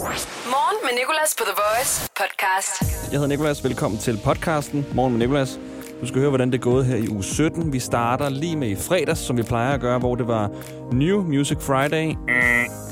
Morgen med Nicolas på The Voice podcast. Jeg hedder Nicolas. Velkommen til podcasten Morgen med Nicolas. Du skal høre, hvordan det er gået her i uge 17. Vi starter lige med i fredags, som vi plejer at gøre, hvor det var New Music Friday.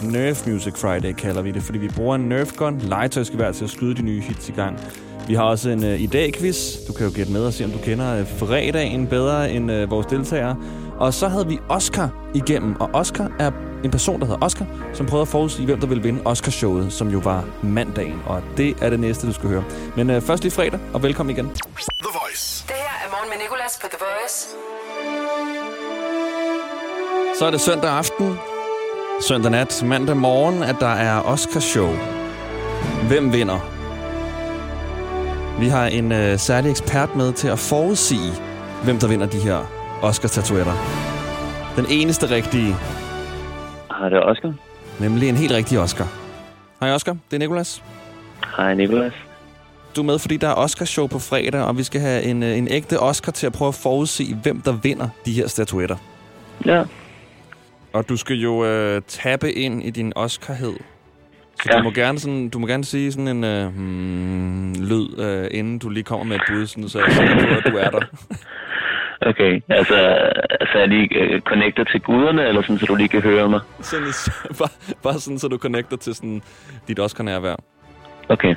Nerf Music Friday kalder vi det, fordi vi bruger en Nerf gun, legetøjsgevær til at skyde de nye hits i gang. Vi har også en øh, uh, i dag quiz. Du kan jo gætte med og se, om du kender uh, fredagen bedre end uh, vores deltagere. Og så havde vi Oscar igennem, og Oscar er en person, der hedder Oscar, som prøvede at forudsige, hvem der ville vinde Oscarshowet, som jo var mandagen. Og det er det næste, du skal høre. Men uh, først lige fredag, og velkommen igen. The Voice. Det her er Morgen med Nicolas på The Voice. Så er det søndag aften, søndag nat, mandag morgen, at der er Oscarshow. Hvem vinder? Vi har en øh, særlig ekspert med til at forudsige, hvem der vinder de her Oscar-statuetter. Den eneste rigtige, Hej, det Oscar. nemlig en helt rigtig Oscar. Hej Oscar, det er Nikolas. Hej, Nikolas. Du er med, fordi der er Oscarshow på fredag, og vi skal have en, øh, en ægte Oscar til at prøve at forudsige, hvem der vinder de her statuetter. Ja, Og du skal jo øh, tappe ind i din Oscarhed. Så Ja. du, må gerne sådan, du må gerne sige sådan en øh, hmm, lyd, øh, inden du lige kommer med et bud, sådan, så jeg på, at du er der. okay. Altså, altså er lige uh, connected til guderne, eller sådan, så du lige kan høre mig? Sådan, bare, bare sådan, så du connecter til sådan, dit Oscar-nærvær. Okay,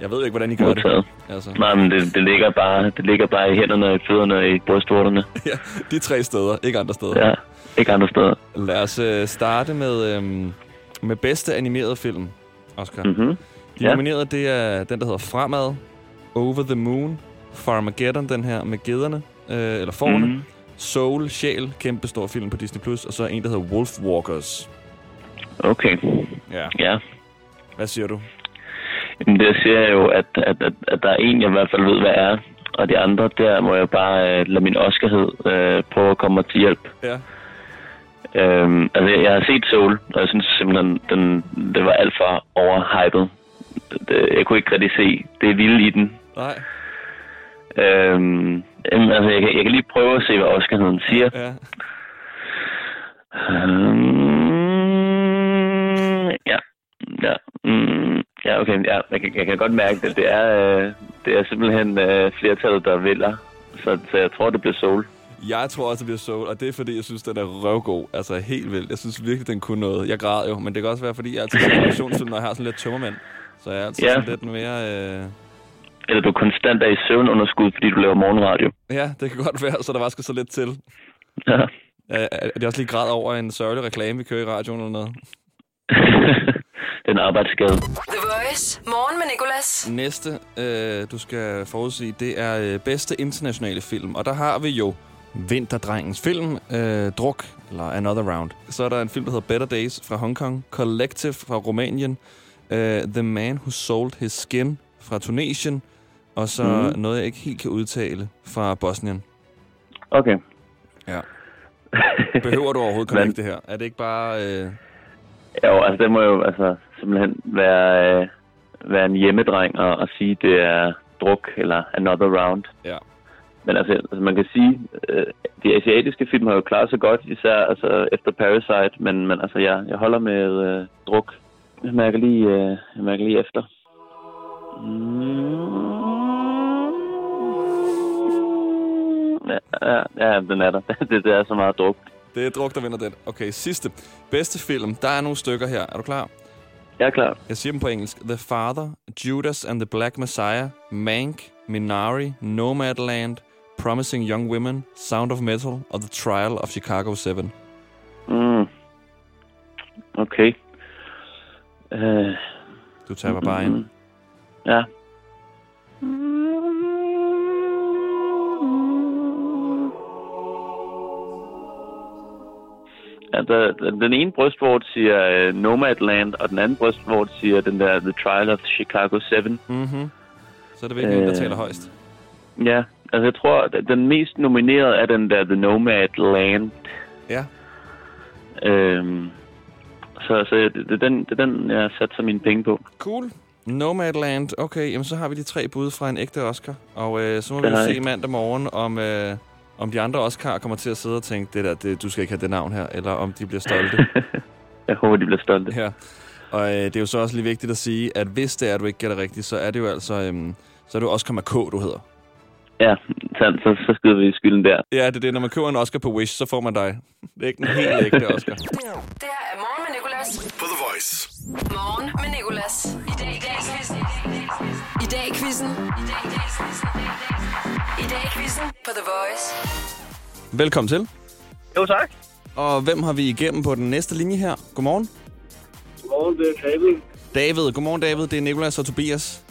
Jeg ved ikke, hvordan I gør det. Altså, Nej, men det, det, ligger bare, det ligger bare i hænderne, i fødderne og i brystvorterne. ja, de tre steder, ikke andre steder. Ja, ikke andre steder. Lad os øh, starte med, øh, med bedste animerede film, Oscar. Mhm. De Ja. nominerede, det er den, der hedder Fremad, Over the Moon, Farmageddon, den her med gederne, øh, eller forne, Mhm. Soul, Sjæl, kæmpe stor film på Disney+, Plus, og så en, der hedder Wolf Walkers. Okay, Ja. ja. Hvad siger du? Jamen, det siger jeg jo, at, at, at, at der er en, jeg i hvert fald ved, hvad er. Og de andre, der må jeg bare uh, lade min Oscarhed uh, prøve at komme til hjælp. Ja. Øhm, altså, jeg, jeg har set Soul, og jeg synes simpelthen, den, det var alt for overhypet. Det, jeg kunne ikke rigtig se det vilde i den. Nej. Øhm, jamen, altså, jeg, kan, jeg kan lige prøve at se, hvad Oscarheden siger. Ja. Øhm, ja. Ja, mm, ja, okay. Ja, jeg, kan, jeg kan godt mærke det. Det er, øh, det er simpelthen øh, flertallet, der vælger. Så, så jeg tror, det bliver Soul. Jeg tror også, det bliver Soul, og det er, fordi jeg synes, den er røvgod. Altså, helt vildt. Jeg synes virkelig, den kunne noget. Jeg græd jo, men det kan også være, fordi jeg ser animationsfilm, når jeg har sådan lidt tømmermænd. Så jeg er altid Ja. sådan lidt mere... Øh... Eller du konstant er i søvnunderskud, fordi du laver morgenradio. Ja, det kan godt være, så der var skal så lidt til. Ja. Er, er det også lige græd over en sørgelig reklame, vi kører i radioen eller noget? det er en arbejdsskade. The Voice. Morgen med Nicolas. Næste, øh, du skal forudsige, det er øh, bedste internationale film. Og der har vi jo Vinterdrengens film, øh, Druk, eller Another Round. Så er der en film, der hedder Better Days fra Hongkong, Collective fra Rumænien, øh, The Man Who Sold His Skin fra Tunesien, og så Mhm. noget, jeg ikke helt kan udtale fra Bosnien. Okay. Ja. Behøver du overhovedet connecte det her? Er det ikke bare... Øh, Jo, altså det må jo altså simpelthen være, øh, være en hjemmedreng og, og sige, det er druk eller another round. ja. Men altså, altså man kan sige, øh, de asiatiske film har jo klaret sig godt, især altså, efter Parasite, men, men altså, jeg, jeg holder med øh, druk. Jeg mærker lige, øh, jeg mærker lige efter. Mm. Ja, ja, den er der. det, det er så meget druk. Det er druk, der vinder den. Okay, sidste. Bedste film. Der er nogle stykker her. Er du klar? Jeg er klar. Jeg siger dem på engelsk. The Father, Judas and the Black Messiah, Mank, Minari, Nomadland, Promising Young Women, Sound of Metal og The Trial of Chicago 7. Mm. Okay. Øh, Du taber bare ind. Ja. Ja, der, der- den ene brystvort siger uh, Nomadland, og den anden brystvort siger den der The Trial of Chicago 7. Mm-hmm. Så er det virkelig, øh... der Øh. taler højst. Ja, altså jeg tror, at den mest nominerede er den der The Nomadland. Ja. Øhm, så så det, det, er den, det er den, jeg satser mine penge på. Cool. Nomadland. Okay, jamen så har vi de tre bud fra en ægte Oscar. Og øh, så må vi Det har se mandag morgen, om, øh, om de andre Oscar kommer til at sidde og tænke, det der, det, du skal ikke have det navn her, eller om de bliver stolte. Jeg håber, de bliver stolte. Ja. Og øh, det er jo så også lige vigtigt at sige, at hvis det er, at du ikke gætter rigtigt, så er det jo altså... Øhm, så er det jo Oscar K, du hedder. Ja, så, så, så skyder vi skylden der. Ja, det er det. Når man køber en Oscar på Wish, så får man dig. Det er ikke en helt ægte Oscar. Det her er morgen med Nicolas. På The Voice. Morgen med Nicolas. I dag i dag quizzen. I dag i quizzen. I dag i dag quizzen. I dag i quizzen på The Voice. Velkommen til. Jo, tak. Og hvem har vi igennem på den næste linje her? Godmorgen. Godmorgen, det er David. David. Godmorgen, David. Det er Nikolas og Tobias.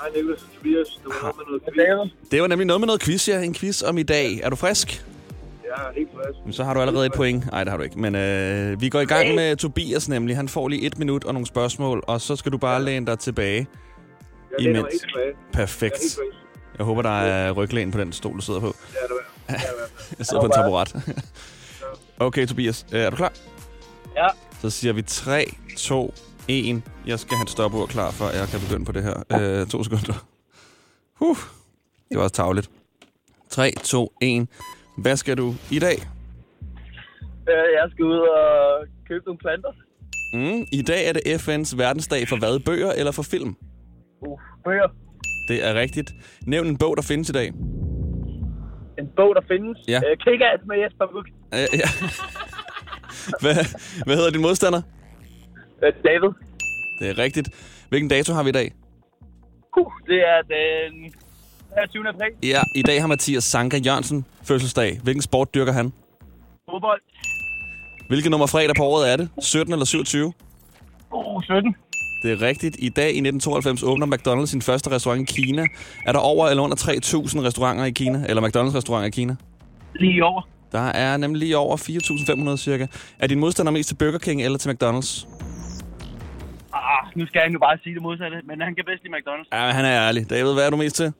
Hej, Niklas og Tobias. Det var noget med noget quiz. Det var nemlig noget med noget quiz, ja. En quiz om i dag. Er du frisk? Jeg er helt frisk. Så har du allerede et point. Nej, det har du ikke. Men øh, vi går i gang med Tobias nemlig. Han får lige et minut og nogle spørgsmål, og så skal du bare læne dig tilbage. Jeg læner mig helt tilbage. Jeg er Perfekt. helt frisk. Jeg håber, der er ryglæn på den stol, du sidder på. Er det er det. Jeg sidder på en taburet. Okay, Tobias. Øh, Er du klar? Ja. Så siger vi 3, 2, 1. Jeg skal have et stopord klar, før jeg kan begynde på det her. Øh, to sekunder. Huh. Det var også tavligt. 3, 2, 1. Hvad skal du i dag? Øh, Jeg skal ud og købe nogle planter. Mm, I dag er det FN's verdensdag for hvad? Bøger eller for film? Uh, bøger. Det er rigtigt. Nævn en bog, der findes i dag. En bog, der findes. Ja. Øh, Kick-Ass med Jesper Buch. Øh, ja. hvad, hvad hedder din modstander? Øh, David. Det er rigtigt. Hvilken dato har vi i dag? Uh, det er den 20. april. Ja, i dag har Mathias Sanka Jørgensen fødselsdag. Hvilken sport dyrker han? Fodbold. Hvilket nummer fredag på året er det? 17 eller 27? Uh, 17. Det er rigtigt. I dag i 1992 åbner McDonald's sin første restaurant i Kina. Er der over eller under 3.000 restauranter i Kina? Eller McDonald's-restauranter i Kina? Lige over. Der er nemlig lige over 4.500 cirka. Er din modstander mest til Burger King eller til McDonald's? Ah, nu skal jeg nu bare sige det modsatte, men han kan bedst lide McDonald's. Ja, han er ærlig. David, hvad er du mest til?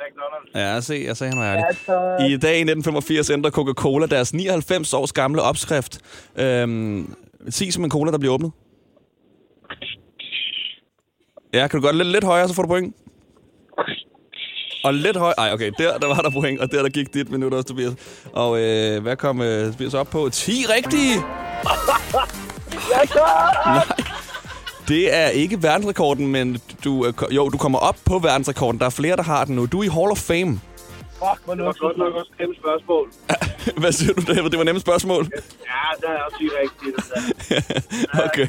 McDonald's. Ja, se, jeg sagde, han var ærlig. Altså, I dag i 1985 ændrer Coca-Cola deres 99 års gamle opskrift. Øhm, sig som en cola, der bliver åbnet. Ja, kan du gøre det lidt, lidt højere, så får du point. Og lidt høj... Ej, okay, der, der var der point, og der, der gik dit minut også, Tobias. Og øh, hvad kom øh, Tobias op på? 10 rigtige! Nej, det er ikke verdensrekorden, men du, øh, jo, du kommer op på verdensrekorden. Der er flere, der har den nu. Du er i Hall of Fame fuck, hvor Det var godt nok også et kæmpe spørgsmål. Hvad siger du, David? Det var nemme spørgsmål. Ja, der er også sige rigtigt. Okay.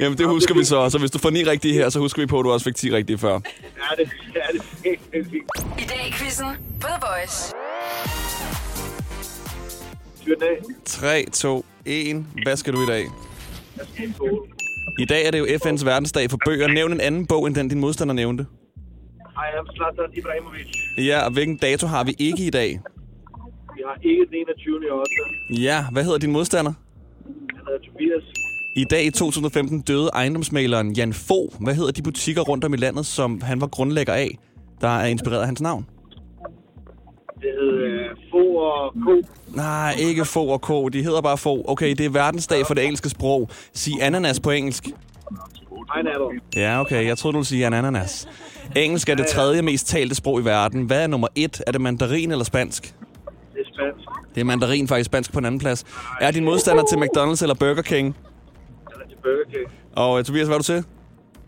Jamen, det husker vi så. Så hvis du får ni rigtige her, så husker vi på, at du også fik 10 rigtige før. Ja, det, det er fint. I dag i quizzen på The Voice. Fyr den af. 3, 2, 1. Hvad skal du i dag? Jeg skal i. I dag er det jo FN's verdensdag for bøger. Nævn en anden bog, end den din modstander nævnte. I am Zlatan Ibrahimovic. Ja, og hvilken dato har vi ikke i dag? Vi har ikke den 21. i 8. Ja, hvad hedder din modstander? Han hedder Tobias. I dag i 2015 døde ejendomsmaleren Jan Fo. Hvad hedder de butikker rundt om i landet, som han var grundlægger af, der er inspireret af hans navn? Det hedder uh, Fo og Ko. Nej, ikke Fo og K. De hedder bare Fo. Okay, det er verdensdag for det engelske sprog. Sig ananas på engelsk. Pineapple. Ja, okay. Jeg troede, du ville sige ananas. Engelsk er det tredje mest talte sprog i verden. Hvad er nummer et? Er det mandarin eller spansk? Det er spansk. Det er mandarin faktisk spansk på en anden plads. Er din modstander til McDonald's eller Burger King? Han er til Burger King. Og uh, Tobias, hvad er du til?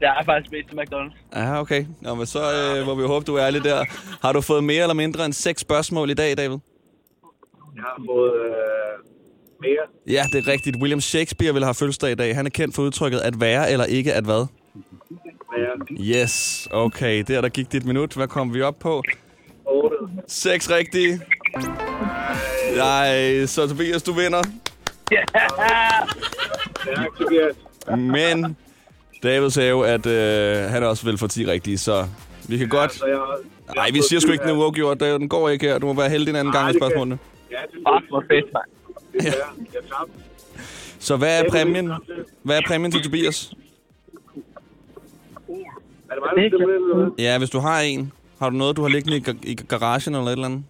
Jeg er faktisk mest til McDonald's. Ja, okay. Nå, men så øh, må vi håbe, du er ærlig der. Har du fået mere eller mindre end seks spørgsmål i dag, David? Jeg har fået øh, mere. Ja, det er rigtigt. William Shakespeare vil have fødselsdag i dag. Han er kendt for udtrykket at være eller ikke at hvad? Mere. Yes, okay. Der, der gik dit minut. Hvad kom vi op på? 8. Seks rigtige. Nej, så Tobias, du vinder. Tak, Tobias. Men David sagde jo, at øh, han også vil få 10 rigtige, så vi kan godt... Har- jeg Nej, vi siger sgu ikke, den er uafgjort. Den går ikke her. Du må være heldig en anden Nej, gang kan- spørgsmålene. Ja, det hvor fedt, mand. Det er fair. Jeg tabte. Så hvad er præmien? Hvad er præmien til Tobias? Er det mig, der eller hvad? Ja, hvis du har en. Har du noget, du har liggende i, ga- i garagen eller et eller andet?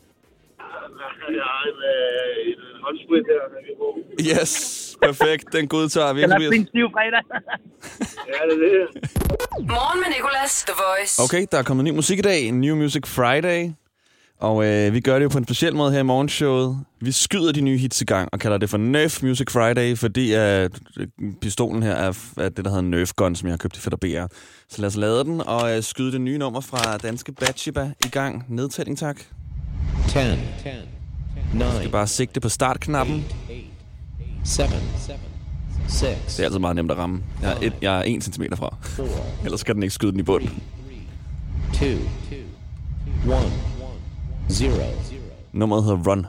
Jeg har en, øh, en håndsprit her, der kan bruge. Yes, perfekt. Den godtager vi, Den er Tobias. fin stiv fredag. Ja, det er det. Morgen med Nicolas, The Voice. Okay, der er kommet ny musik i dag. New Music Friday. Og øh, vi gør det jo på en speciel måde her i morgenshowet. Vi skyder de nye hits i gang og kalder det for Nerf Music Friday, fordi at øh, pistolen her er, er det, der hedder Nerf Gun, som jeg har købt i Fætter BR. Så lad os lade den og øh, skyde det nye nummer fra danske Batshiba i gang. Nedtælling, tak. 10, 9, Det er bare sigte på startknappen. 7, 6, Det er altid meget nemt at ramme. Jeg er, et, jeg er 1 cm fra. 4, Ellers skal den ikke skyde den i bunden. 2, 1, 0. Nummeret hedder Run.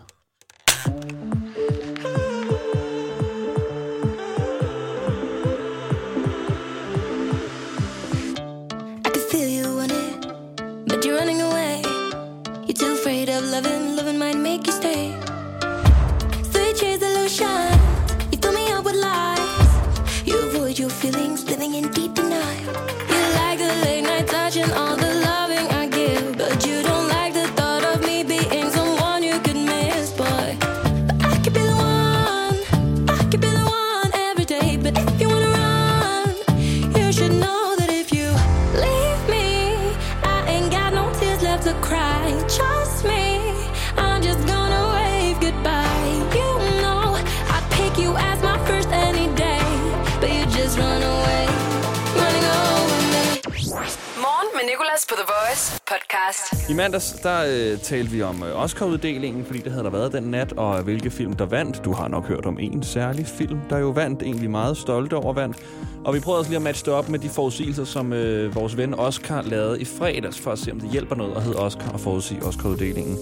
Med Nicolas på The Voice podcast. I mandags, der øh, talte vi om øh, Oscar-uddelingen, fordi det havde der været den nat, og hvilke film, der vandt. Du har nok hørt om en særlig film, der jo vandt, egentlig meget stolte over vandt. Og vi prøvede også lige at matche det op med de forudsigelser, som øh, vores ven Oscar lavede i fredags, for at se, om det hjælper noget at hedde Oscar og forudsige Oscar-uddelingen.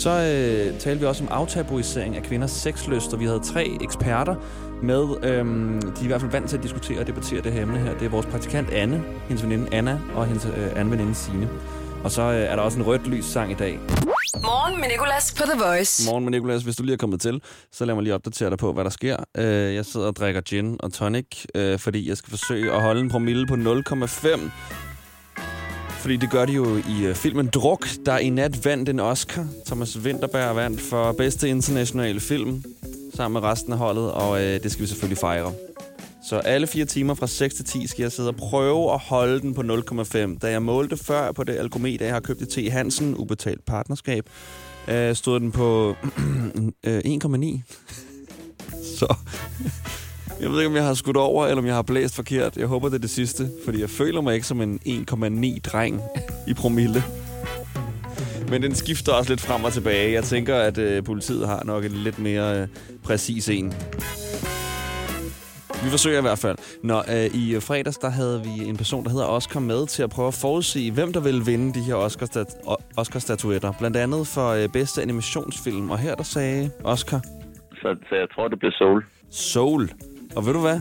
Så øh, talte vi også om aftabuisering af kvinders sexlyst, og vi havde tre eksperter med. Øhm, de er i hvert fald vant til at diskutere og debattere det her emne her. Det er vores praktikant Anne, hendes veninde Anna og hendes øh, anden veninde Signe. Og så øh, er der også en rødt lys sang i dag. Morgen med Nicolas på The Voice. Morgen med Nicolas, hvis du lige er kommet til, så lad mig lige opdatere dig på, hvad der sker. Øh, jeg sidder og drikker gin og tonic, øh, fordi jeg skal forsøge at holde en promille på 0,5. Fordi det gør de jo i uh, filmen Druk, der i nat vandt en Oscar. Thomas Winterberg vandt for bedste internationale film sammen med resten af holdet, og uh, det skal vi selvfølgelig fejre. Så alle fire timer fra 6 til 10 skal jeg sidde og prøve at holde den på 0,5. Da jeg målte før på det alkometer, jeg har købt i T. Hansen, ubetalt partnerskab, øh, stod den på øh, 1,9. Så jeg ved ikke, om jeg har skudt over, eller om jeg har blæst forkert. Jeg håber, det er det sidste, fordi jeg føler mig ikke som en 1,9 dreng i promille. Men den skifter også lidt frem og tilbage. Jeg tænker, at øh, politiet har nok en lidt mere øh, præcis en. Vi forsøger i hvert fald. Nå, øh, i fredags, der havde vi en person, der hedder Oscar med til at prøve at forudsige, hvem der vil vinde de her Oscar-statuetter. Blandt andet for øh, bedste animationsfilm. Og her der sagde Oscar Så, så jeg tror, det bliver Soul. Soul. Og ved du hvad?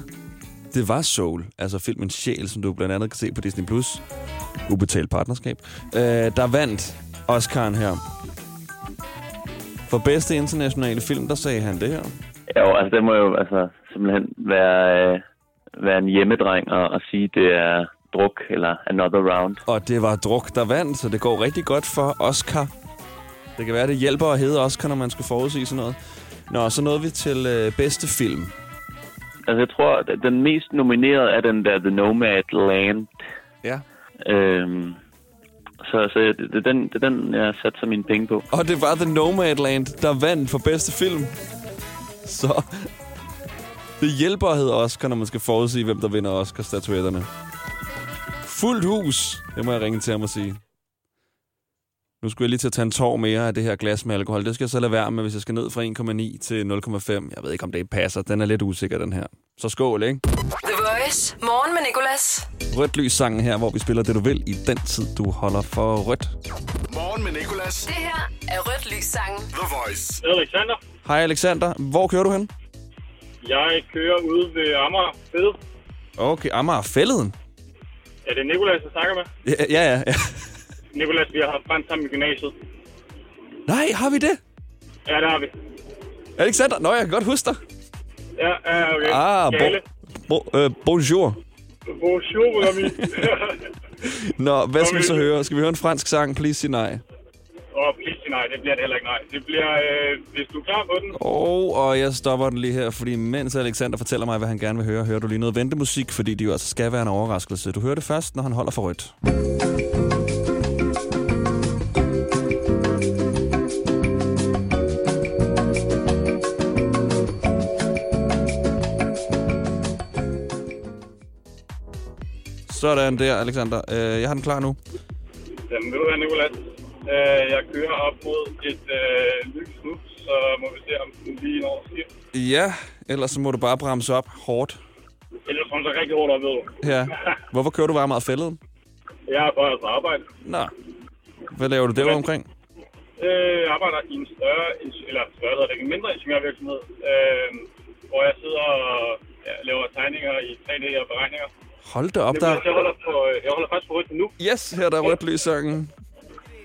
Det var Soul, altså filmen Sjæl, som du blandt andet kan se på Disney+. Plus. Ubetalt partnerskab. Øh, der vandt Oscar'en her. For bedste internationale film, der sagde han det her. Jo, altså det må jo altså, simpelthen være, øh, være en hjemmedreng og, og sige, det er druk eller another round. Og det var Druk, der vandt, så det går rigtig godt for Oscar. Det kan være, det hjælper at hedde Oscar, når man skal forudsige sådan noget. Nå, så nåede vi til øh, bedste film. Altså jeg tror, at den mest nominerede er den der The Nomad Land. Ja. Øhm, så så det, det, er den, det er den, jeg satte mine penge på. Og det var The Nomadland, der vandt for bedste film. Så det hjælper at hedde Oscar, når man skal forudsige, hvem der vinder Oscar-statuetterne. Fuldt hus, det må jeg ringe til ham og sige. Nu skulle jeg lige til at tage en tår mere af det her glas med alkohol. Det skal jeg så lade være med, hvis jeg skal ned fra 1,9 til 0,5. Jeg ved ikke, om det passer. Den er lidt usikker, den her. Så skål, ikke? The Voice. Morgen med Nicolas. Rødt lys sangen her, hvor vi spiller det, du vil, i den tid, du holder for rødt. Morgen med Nicolas. Det her er Rødt Lys sangen. The Voice. Alexander, Hej Alexander, hvor kører du hen? jeg kører ude ved Amager Fed. Okay, Amager Fælleden. Er det Nicolas, jeg snakker med? Ja, ja, ja. Ja. Nicolas, vi har haft brændt sammen i gymnasiet. Nej, har vi det? Ja, det har vi. Alexander, nå, jeg kan godt huske dig. Ja, ja, okay. Ah, Gale. bo, bo, øh, bonjour. Bonjour, ami. Nå, hvad skal vi så høre? Skal vi høre en fransk sang? Please sig nej. Åh, oh, please sig nej, det bliver det heller ikke nej. Det bliver, øh, hvis du er klar på den. Oh, og jeg stopper den lige her, fordi mens Alexander fortæller mig, hvad han gerne vil høre, hører du lige noget ventemusik, fordi det jo altså skal være en overraskelse. Du hører det først, når han holder for rødt. Sådan der, Alexander. Øh, jeg har den klar nu. Jamen, ved du hvad, Nicolas? Øh, jeg kører op mod et øh, lys nu, så må vi se, om den lige når skift. Ja, ellers så må du bare bremse op hårdt. Ellers kommer så rigtig hårdt op, ved du. Ja. Hvorfor kører du bare meget fældet? Jeg er bare på arbejde. Nå. Hvad laver du derude omkring? Øh, jeg arbejder i en større, eller større, ikke, en mindre ingeniørvirksomhed, øh, hvor jeg sidder og ja, laver tegninger i 3D og beregninger. Hold da op, der. Jeg holder, på, øh, jeg holder faktisk på rødt nu. Yes, her er der rødt lys sangen.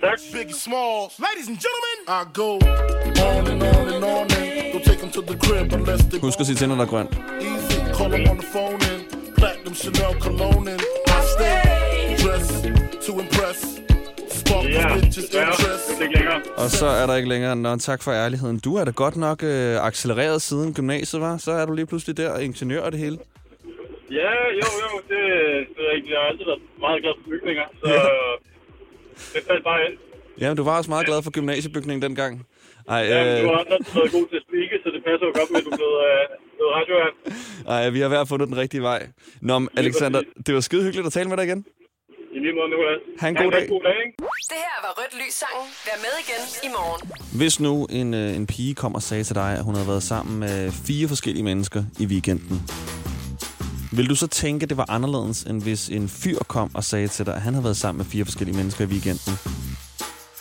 Tak. Biggie Smalls. Ladies and gentlemen, I go on and on and on and go take them to the crib unless they Husk at sige til, når der er grønt. easy. Call them on the phone and platinum Chanel cologne and I stay dressed to impress. Ja, længere. Og så er der ikke længere. Nå, tak for ærligheden. Du er da godt nok øh, accelereret siden gymnasiet, var? Så er du lige pludselig der, ingeniør og det hele. Ja, jo, jo, det, det er ikke, jeg har altid været meget glad for bygninger, så Ja. det faldt bare ind. Ja, du var også meget glad for gymnasiebygningen dengang. Ej, Ja, øh, du har også altid været god til at speake, så det passer jo godt med, at du blevet, øh, radiovært. ej, vi har hver fundet den rigtige vej. Nå, men Alexander, det var skide hyggeligt at tale med dig igen. I lige måde, Nicolas. Ha' en god dag. god dag, ikke? Det her var Rødt Lys sangen. Vær med igen i morgen. Hvis nu en, øh, en pige kom og sagde til dig, at hun havde været sammen med fire forskellige mennesker i weekenden, vil du så tænke, at det var anderledes, end hvis en fyr kom og sagde til dig, at han havde været sammen med fire forskellige mennesker i weekenden?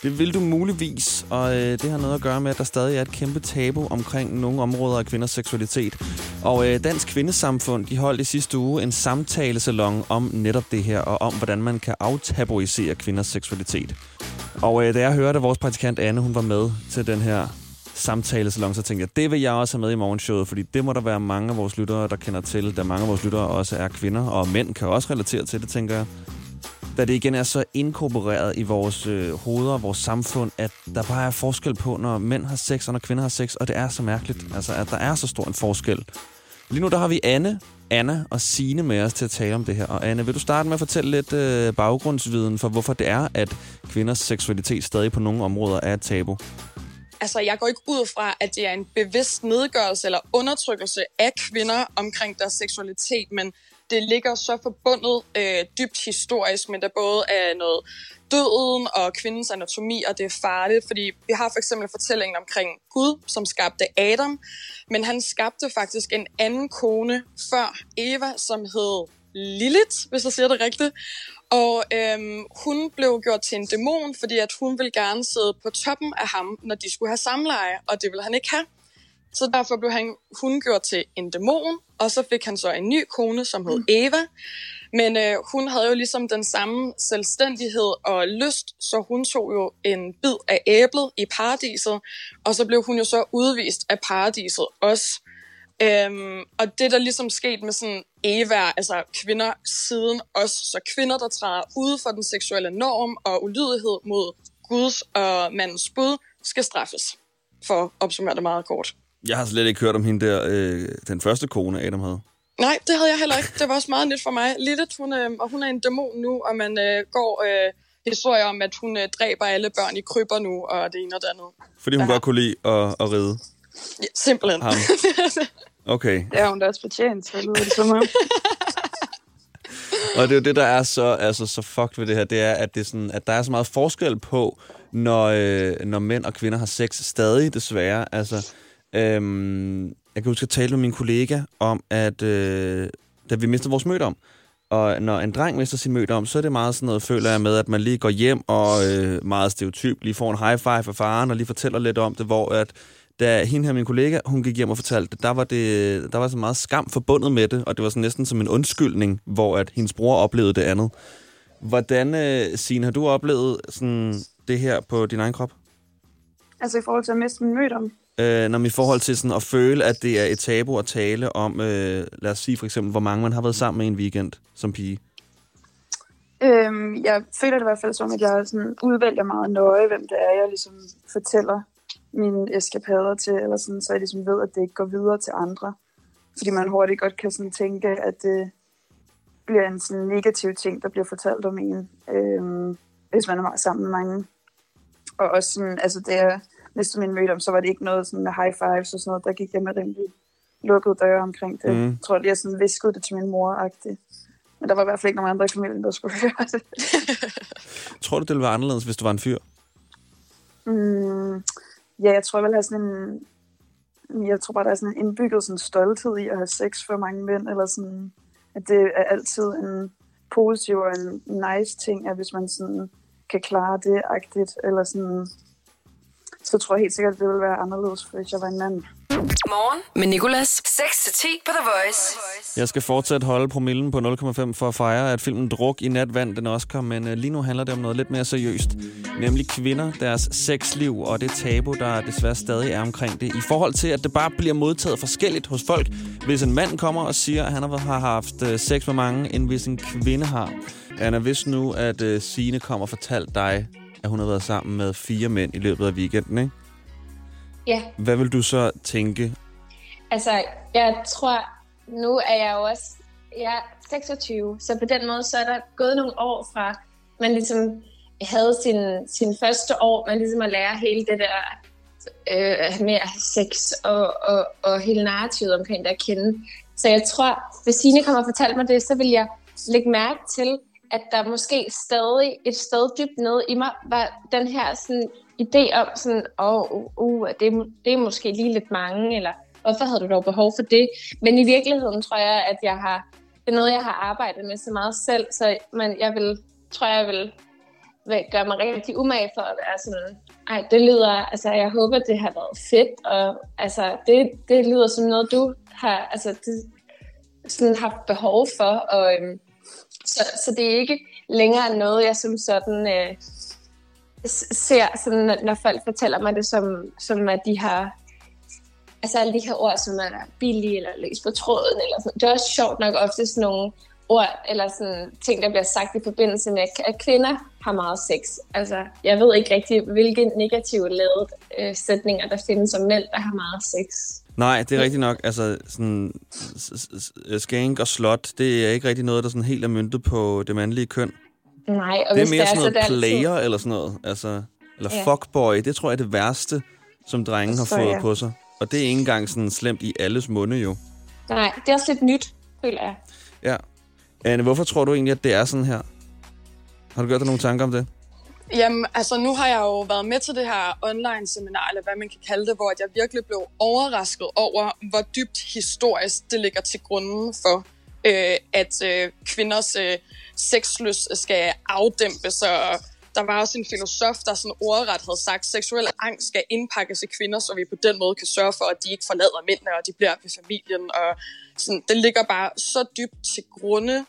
Det vil du muligvis, og øh, det har noget at gøre med, at der stadig er et kæmpe tabu omkring nogle områder af kvinders seksualitet. Og øh, Dansk Kvindesamfund, de holdt i sidste uge en samtalesalon om netop det her, og om hvordan man kan aftabuisere kvinders seksualitet. Og øh, da jeg hørte, at vores praktikant Anne, hun var med til den her samtalesalon, så tænkte jeg, det vil jeg også have med i morgenshowet, fordi det må der være mange af vores lyttere, der kender til, da mange af vores lyttere også er kvinder, og mænd kan også relatere til det, tænker jeg. Da det igen er så inkorporeret i vores øh, hoveder, vores samfund, at der bare er forskel på, når mænd har sex, og når kvinder har sex, og det er så mærkeligt, altså at der er så stor en forskel. Lige nu der har vi Anne, Anna og Sine med os til at tale om det her. Og Anne, vil du starte med at fortælle lidt øh, baggrundsviden for, hvorfor det er, at kvinders seksualitet stadig på nogle områder er et tabu? Altså, jeg går ikke ud fra, at det er en bevidst nedgørelse eller undertrykkelse af kvinder omkring deres seksualitet, men det ligger så forbundet øh, dybt historisk, men der både er noget døden og kvindens anatomi, og det er farligt, fordi vi har for eksempel fortællingen omkring Gud, som skabte Adam, men han skabte faktisk en anden kone før Eva, som hed Lilith, hvis jeg siger det rigtigt. Og øhm, hun blev gjort til en dæmon, fordi at hun ville gerne sidde på toppen af ham, når de skulle have samleje, og det ville han ikke have. Så derfor blev han, hun gjort til en dæmon, og så fik han så en ny kone, som hed Eva. Men øh, hun havde jo ligesom den samme selvstændighed og lyst, så hun tog jo en bid af æblet i paradiset, og så blev hun jo så udvist af paradiset også. Øhm, og det der ligesom sket med sådan Eva, altså kvinder siden også, så kvinder, der træder ud for den seksuelle norm og ulydighed mod Guds og mandens bud, skal straffes. For at opsummere det meget kort. Jeg har slet ikke hørt om hende der, øh, den første kone, Adam havde. Nej, det havde jeg heller ikke. Det var også meget nyt for mig. Lilith, hun, øh, og hun er en dæmon nu, og man øh, går øh, historier om, at hun øh, dræber alle børn i krybber nu, og det ene og det andet. Fordi hun Ja. godt kunne lide at, at ride. Ja, simpelthen. Okay. Det er hun da også fortjent til, lyder det som om. Og det er jo det, der er så, altså, så fucked ved det her, det er, at, det er sådan, at der er så meget forskel på, når, øh, når mænd og kvinder har sex stadig, desværre. Altså, øhm, jeg kan huske, at tale med min kollega om, at øh, da vi mister vores mødom, og når en dreng mister sin mødom, så er det meget sådan noget, føler jeg med, at man lige går hjem og øh, meget stereotyp, lige får en high five af faren, og lige fortæller lidt om det, hvor at da hende her, min kollega, hun gik hjem og fortalte det, der var, det, der var så meget skam forbundet med det, og det var sådan næsten som en undskyldning, hvor at hendes bror oplevede det andet. Hvordan, øh, Signe, har du oplevet sådan det her på din egen krop? altså i forhold til at miste min mødom. Øh, når man i forhold til sådan at føle, at det er et tabu at tale om, øh, lad os sige for eksempel, hvor mange man har været sammen med i en weekend som pige. Øhm, jeg føler det i hvert fald som, at jeg sådan udvælger meget nøje, hvem det er, jeg ligesom fortæller mine eskapader til, eller sådan, så jeg ligesom ved, at det ikke går videre til andre. Fordi man hurtigt godt kan sådan tænke, at det bliver en sådan negativ ting, der bliver fortalt om en, øhm, hvis man er meget sammen med mange. Og også sådan, altså det er, næste min mødom, så var det ikke noget sådan med high fives og sådan noget, der gik jeg med rimelig lukkede døre omkring det. Mm. Jeg tror lige, jeg sådan viskede det til min mor -agtigt. Men der var i hvert fald ikke nogen andre i familien, der skulle høre det. Tror du, det ville være anderledes, hvis du var en fyr? Mm, ja, jeg tror, jeg vil have sådan en... Jeg tror bare, der er sådan en indbygget sådan stolthed i at have sex for mange mænd, eller sådan, at det er altid en positiv og en nice ting, at hvis man sådan kan klare det agtigt, eller sådan, så tror jeg helt sikkert, at det ville være anderledes, hvis jeg var en mand. Morgen med Nicolas. 6-10 på The Voice. Jeg skal fortsat holde promillen på 0,5 for at fejre, at filmen Druk i nat vandt den Oscar, men øh, lige nu handler det om noget lidt mere seriøst. Nemlig kvinder, deres sexliv og det tabu, der desværre stadig er omkring det. I forhold til, at det bare bliver modtaget forskelligt hos folk, hvis en mand kommer og siger, at han har haft øh, sex med mange, end hvis en kvinde har. Anna, hvis nu, at Sine Signe kommer og fortalte dig, at hun har været sammen med fire mænd i løbet af weekenden, ikke? Ja, Hvad vil du så tænke? altså, jeg tror, nu er jeg jo også, jeg er 26, så på den måde, så er der gået nogle år fra, man ligesom havde sin, sin første år, man ligesom at lære hele det der øh, med sex og, og, og hele narrativet omkring det at kende. Så jeg tror, hvis Signe kommer og fortalte mig det, så vil jeg lægge mærke til, at der måske stadig et sted dybt nede i mig var den her sådan, idé om sådan, åh, oh, uh, det, er, det er måske lige lidt mange, eller hvorfor havde du dog behov for det? Men i virkeligheden tror jeg, at jeg har, det er noget, jeg har arbejdet med så meget selv, så man, jeg vil, tror jeg vil, vil gøre mig rigtig umage for at være sådan, ej, det lyder, altså jeg håber, det har været fedt, og altså det, det lyder som noget, du har, altså det, sådan haft behov for, og øhm, så, så det er ikke længere noget, jeg som sådan øh, ser, sådan, når- folk fortæller mig det, som, som at de har altså alle de her ord, som er billige eller løs på tråden. Eller sådan. Det er også sjovt nok ofte sådan nogle ord eller sådan ting, der bliver sagt i forbindelse med, at kvinder har meget sex. Altså, jeg ved ikke rigtig, hvilke negative lavet øh, sætninger, der findes om mænd, der har meget sex. Nej, det er rigtigt nok. Altså, sådan, s- skank og slot, det er ikke rigtig noget, der sådan helt er myntet på det mandlige køn. Nej, og det er mere det er, sådan så noget altid- player eller sådan noget. Altså, eller Ja. fuckboy, det tror jeg er det værste, som drenge har fået ja. på sig. Og det er ikke engang sådan slemt i alles munde jo. Nej, det er også lidt nyt, føler jeg. Ja. Anne, hvorfor tror du egentlig, at det er sådan her? Har du gjort dig nogle tanker om det? Jamen, altså nu har jeg jo været med til det her online-seminar, eller hvad man kan kalde det, hvor jeg virkelig blev overrasket over, hvor dybt historisk det ligger til grunden for, øh, at øh, kvinders øh, sexlyst skal afdæmpes. Og der var også en filosof, der sådan ordret havde sagt, at seksuel angst skal indpakkes i kvinder, så vi på den måde kan sørge for, at de ikke forlader mændene, og de bliver ved familien. Og sådan, det ligger bare så dybt til grunde,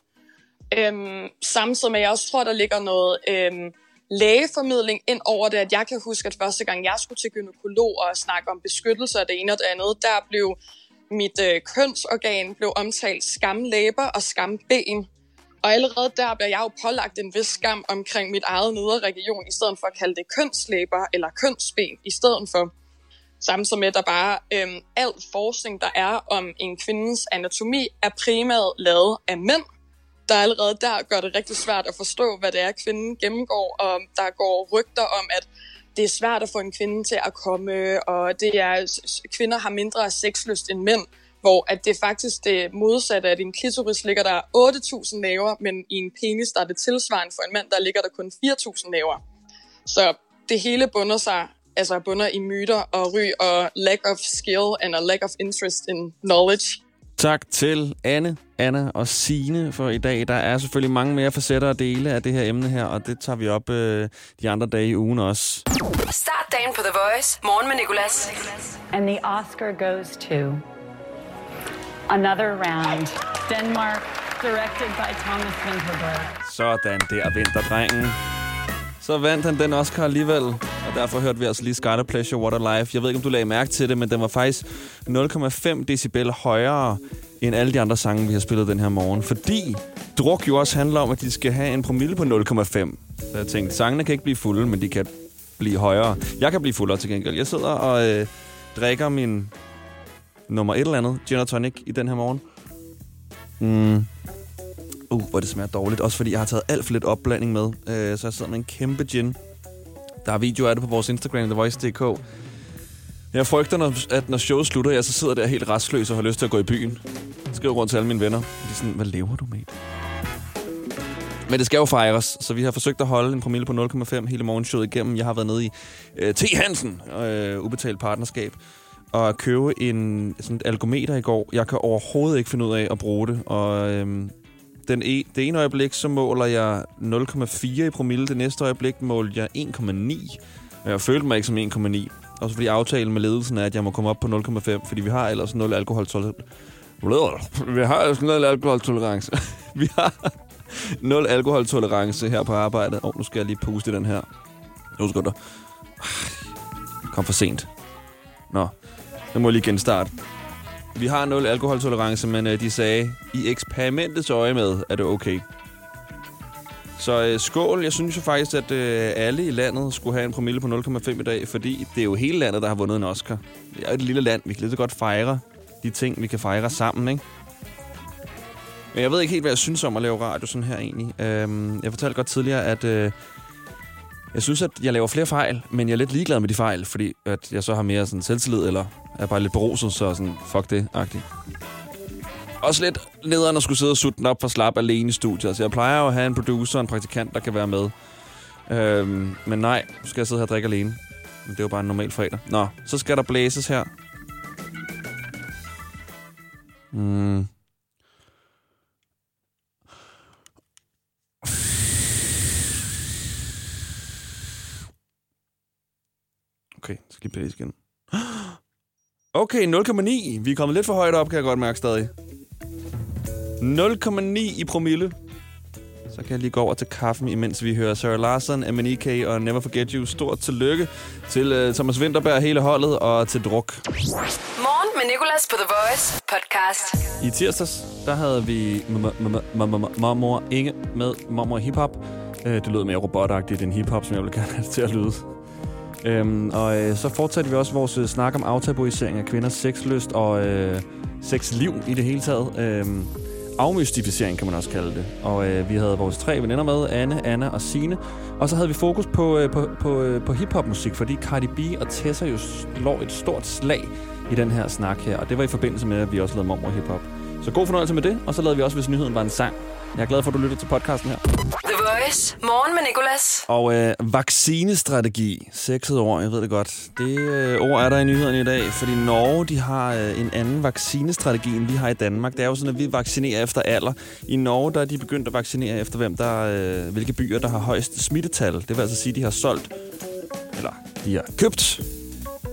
Øhm, samtidig med, at jeg også tror, der ligger noget øhm, lægeformidling ind over det, at jeg kan huske, at første gang jeg skulle til gynekolog og snakke om beskyttelse af det ene og det andet, der blev mit øh, kønsorgan blev omtalt skamlæber og skamben. Og allerede der bliver jeg jo pålagt en vis skam omkring mit eget nedre region, i stedet for at kalde det kønslæber eller kønsben i stedet for. Samtidig med, at der bare øhm, al forskning, der er om en kvindes anatomi, er primært lavet af mænd, der allerede der gør det rigtig svært at forstå, hvad det er, kvinden gennemgår, og der går rygter om, at det er svært at få en kvinde til at komme, og det er, kvinder har mindre sexlyst end mænd, hvor at det er faktisk det modsatte, at i en klitoris ligger der 8.000 næver, men i en penis, der er det tilsvarende for en mand, der ligger der kun 4.000 næver. Så det hele bunder sig, altså bunder i myter og ry og lack of skill and a lack of interest in knowledge. Tak til Anne, Anna og Sine for i dag. Der er selvfølgelig mange mere facetter og dele af det her emne her, og det tager vi op øh, de andre dage i ugen også. Start dagen på The Voice. Morgen med Nicolas. And the Oscar goes to another round. Denmark, directed by Thomas Vinterberg. Sådan, der vinterdrengen. Så vandt han den Oscar alligevel, og derfor hørte vi altså lige Scarlet Pleasure Water Life. Jeg ved ikke, om du lagde mærke til det, men den var faktisk 0,5 decibel højere end alle de andre sange, vi har spillet den her morgen. Fordi druk jo også handler om, at de skal have en promille på 0,5. Så jeg tænkte, sangene kan ikke blive fulde, men de kan blive højere. Jeg kan blive fuldere til gengæld. Jeg sidder og øh, drikker min nummer et eller andet gin og tonic i den her morgen. Mm. Uh, hvor det smager dårligt. Også fordi jeg har taget alt for lidt opblanding med. Øh, så jeg sidder med en kæmpe gin. Der er videoer af det på vores Instagram, TheVoice.dk. Jeg frygter, når, at når showet slutter, jeg så sidder der helt restløs og har lyst til at gå i byen. Jeg skriver rundt til alle mine venner. De er sådan, hvad lever du med? Men det skal jo fejres, så vi har forsøgt at holde en promille på 0,5 hele morgenshowet igennem. Jeg har været nede i øh, T. Hansen, øh, ubetalt partnerskab, at købe en sådan et algometer i går. Jeg kan overhovedet ikke finde ud af at bruge det, og øhm, den e, det ene øjeblik, så måler jeg 0,4 i promille. Det næste øjeblik måler jeg 1,9. Og jeg følte mig ikke som 1,9. Også fordi aftalen med ledelsen er, at jeg må komme op på 0,5, fordi vi har ellers 0 alkoholtolerance. Vi har ellers 0 alkoholtolerance. vi har 0 alkoholtolerance her på arbejdet. Åh, oh, nu skal jeg lige puste den her. Nu skal du. Ah, kom for sent. Nå, nu må jeg lige genstarte. Vi har nul alkoholtolerance, men øh, de sagde, i eksperimentets øje med, er det okay. Så øh, skål. Jeg synes jo faktisk, at øh, alle i landet skulle have en promille på 0,5 i dag, fordi det er jo hele landet, der har vundet en Oscar. Det er jo et lille land. Vi kan lige så godt fejre de ting, vi kan fejre sammen, ikke? Men jeg ved ikke helt, hvad jeg synes om at lave radio sådan her egentlig. Øhm, jeg fortalte godt tidligere, at øh, jeg synes, at jeg laver flere fejl, men jeg er lidt ligeglad med de fejl, fordi at jeg så har mere sådan selvtillid, eller er bare lidt beruset, så sådan, fuck det-agtigt. Også lidt nederen at skulle sidde og sutte den op for slap alene i studiet. Altså, jeg plejer jo at have en producer og en praktikant, der kan være med. Øhm, men nej, nu skal jeg sidde her og drikke alene. Men det er jo bare en normal fredag. Nå, så skal der blæses her. Mm. Okay, jeg skal lige blæse igen. Okay, 0,9. Vi er kommet lidt for højt op, kan jeg godt mærke stadig. 0,9 i promille. Så kan jeg lige gå over til kaffen, imens vi hører Sarah Larson, MNEK og Never Forget You. Stort tillykke til uh, Thomas Winterberg, hele holdet, og til Druk. Morgen med Nicolas på The Voice podcast. I tirsdags, der havde vi mormor Inge med mormor hiphop. Uh, det lød mere robotagtigt end hiphop, som jeg vil gerne have det til at lyde. Øhm, og øh, så fortsatte vi også vores øh, snak om aftabuisering af kvinders sexlyst og øh, sexliv i det hele taget. Øhm, afmystificering kan man også kalde det. Og øh, vi havde vores tre veninder med, Anne, Anna og Sine. Og så havde vi fokus på, øh, på, på, øh, på hiphopmusik, fordi Cardi B og Tessa jo lå et stort slag i den her snak her. Og det var i forbindelse med, at vi også lavede mormor hiphop. Så god fornøjelse med det, og så lavede vi også, hvis nyheden var en sang. Jeg er glad for, at du lytter til podcasten her. The Voice. Morgen med Nicolas. Og øh, vaccinestrategi. Sexet ord, jeg ved det godt. Det øh, ord er der i nyhederne i dag, fordi Norge de har øh, en anden vaccinestrategi, end vi har i Danmark. Det er jo sådan, at vi vaccinerer efter alder. I Norge der er de begyndt at vaccinere efter, hvem der, øh, hvilke byer, der har højst smittetal. Det vil altså sige, at de har solgt, eller de har købt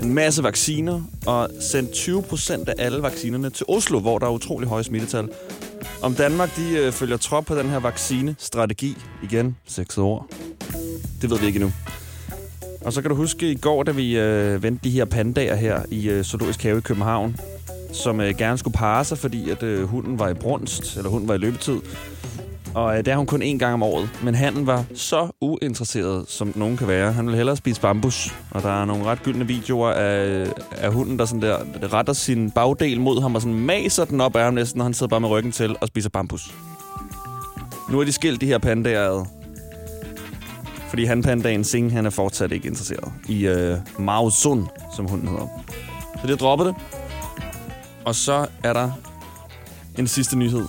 en masse vacciner og sendt 20 procent af alle vaccinerne til Oslo, hvor der er utrolig høje smittetal. Om Danmark de øh, følger trop på den her vaccinestrategi. Igen, seks år. Det ved vi ikke endnu. Og så kan du huske i går, da vi øh, vendte de her pandaer her i øh, Zoologisk Have i København, som øh, gerne skulle parre sig, fordi at øh, hunden var i brunst, eller hunden var i løbetid. Og øh, det er hun kun én gang om året. Men han var så uinteresseret, som nogen kan være. Han vil hellere spise bambus. Og der er nogle ret gyldne videoer af, af hunden, der sådan der retter sin bagdel mod ham og sådan maser den op af ham næsten, og han sidder bare med ryggen til og spiser bambus. Nu er de skilt, de her pandaer. Fordi han pandaen Sing, han er fortsat ikke interesseret i øh, Mao Sun, som hunden hedder. Så det er droppet det. Og så er der en sidste nyhed.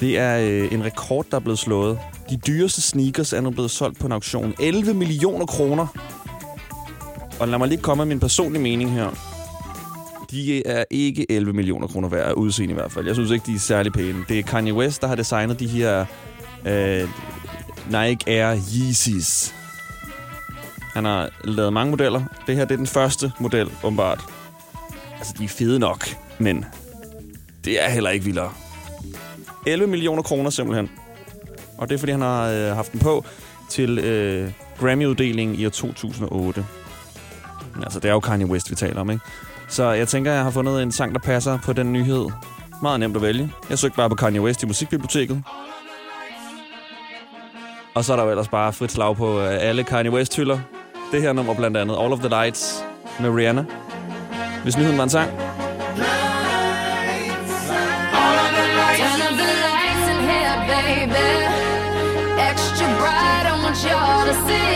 Det er øh, en rekord, der er blevet slået. De dyreste sneakers er nu blevet solgt på en auktion. 11 millioner kroner. Og lad mig lige komme med min personlige mening her. De er ikke 11 millioner kroner værd af udseende i hvert fald. Jeg synes ikke, de er særlig pæne. Det er Kanye West, der har designet de her øh, Nike Air Yeezys. Han har lavet mange modeller. Det her det er den første model, åbenbart. Altså, de er fede nok, men det er heller ikke vildere. 11 millioner kroner simpelthen. Og det er, fordi han har øh, haft den på til øh, Grammy-uddelingen i år 2008. Altså, det er jo Kanye West, vi taler om, ikke? Så jeg tænker, jeg har fundet en sang, der passer på den nyhed. Meget nemt at vælge. Jeg søgte bare på Kanye West i musikbiblioteket. Og så er der jo ellers bare frit slag på øh, alle Kanye West-hylder. Det her nummer blandt andet, All of the Lights med Rihanna. Hvis nyheden var en sang, want y'all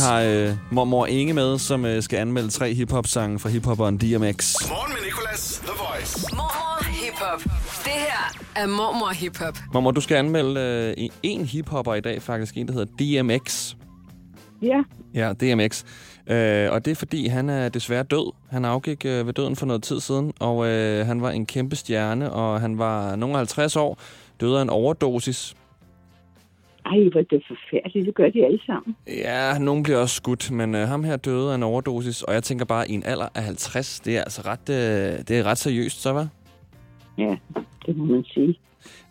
har øh, mormor Inge med, som øh, skal anmelde tre hiphop-sange fra hiphopperen DMX. Morgen med Nicolas, The Voice. Mormor Hip Hop. Det her er Mormor Hip Hop. Mormor, du skal anmelde øh, en- en hiphopper i dag, faktisk. En, der hedder DMX. Ja, Ja, DMX. Øh, og det er fordi, han er desværre død. Han afgik øh, ved døden for noget tid siden, og øh, han var en kæmpe stjerne, og han var nogle 50 år, døde af en overdosis. Ej, hvor er det forfærdeligt. Det gør de alle sammen. Ja, nogen bliver også skudt, men øh, ham her døde af en overdosis, og jeg tænker bare, i en alder af 50, det er altså ret, øh, det er ret seriøst, så hvad? Ja, det må man sige.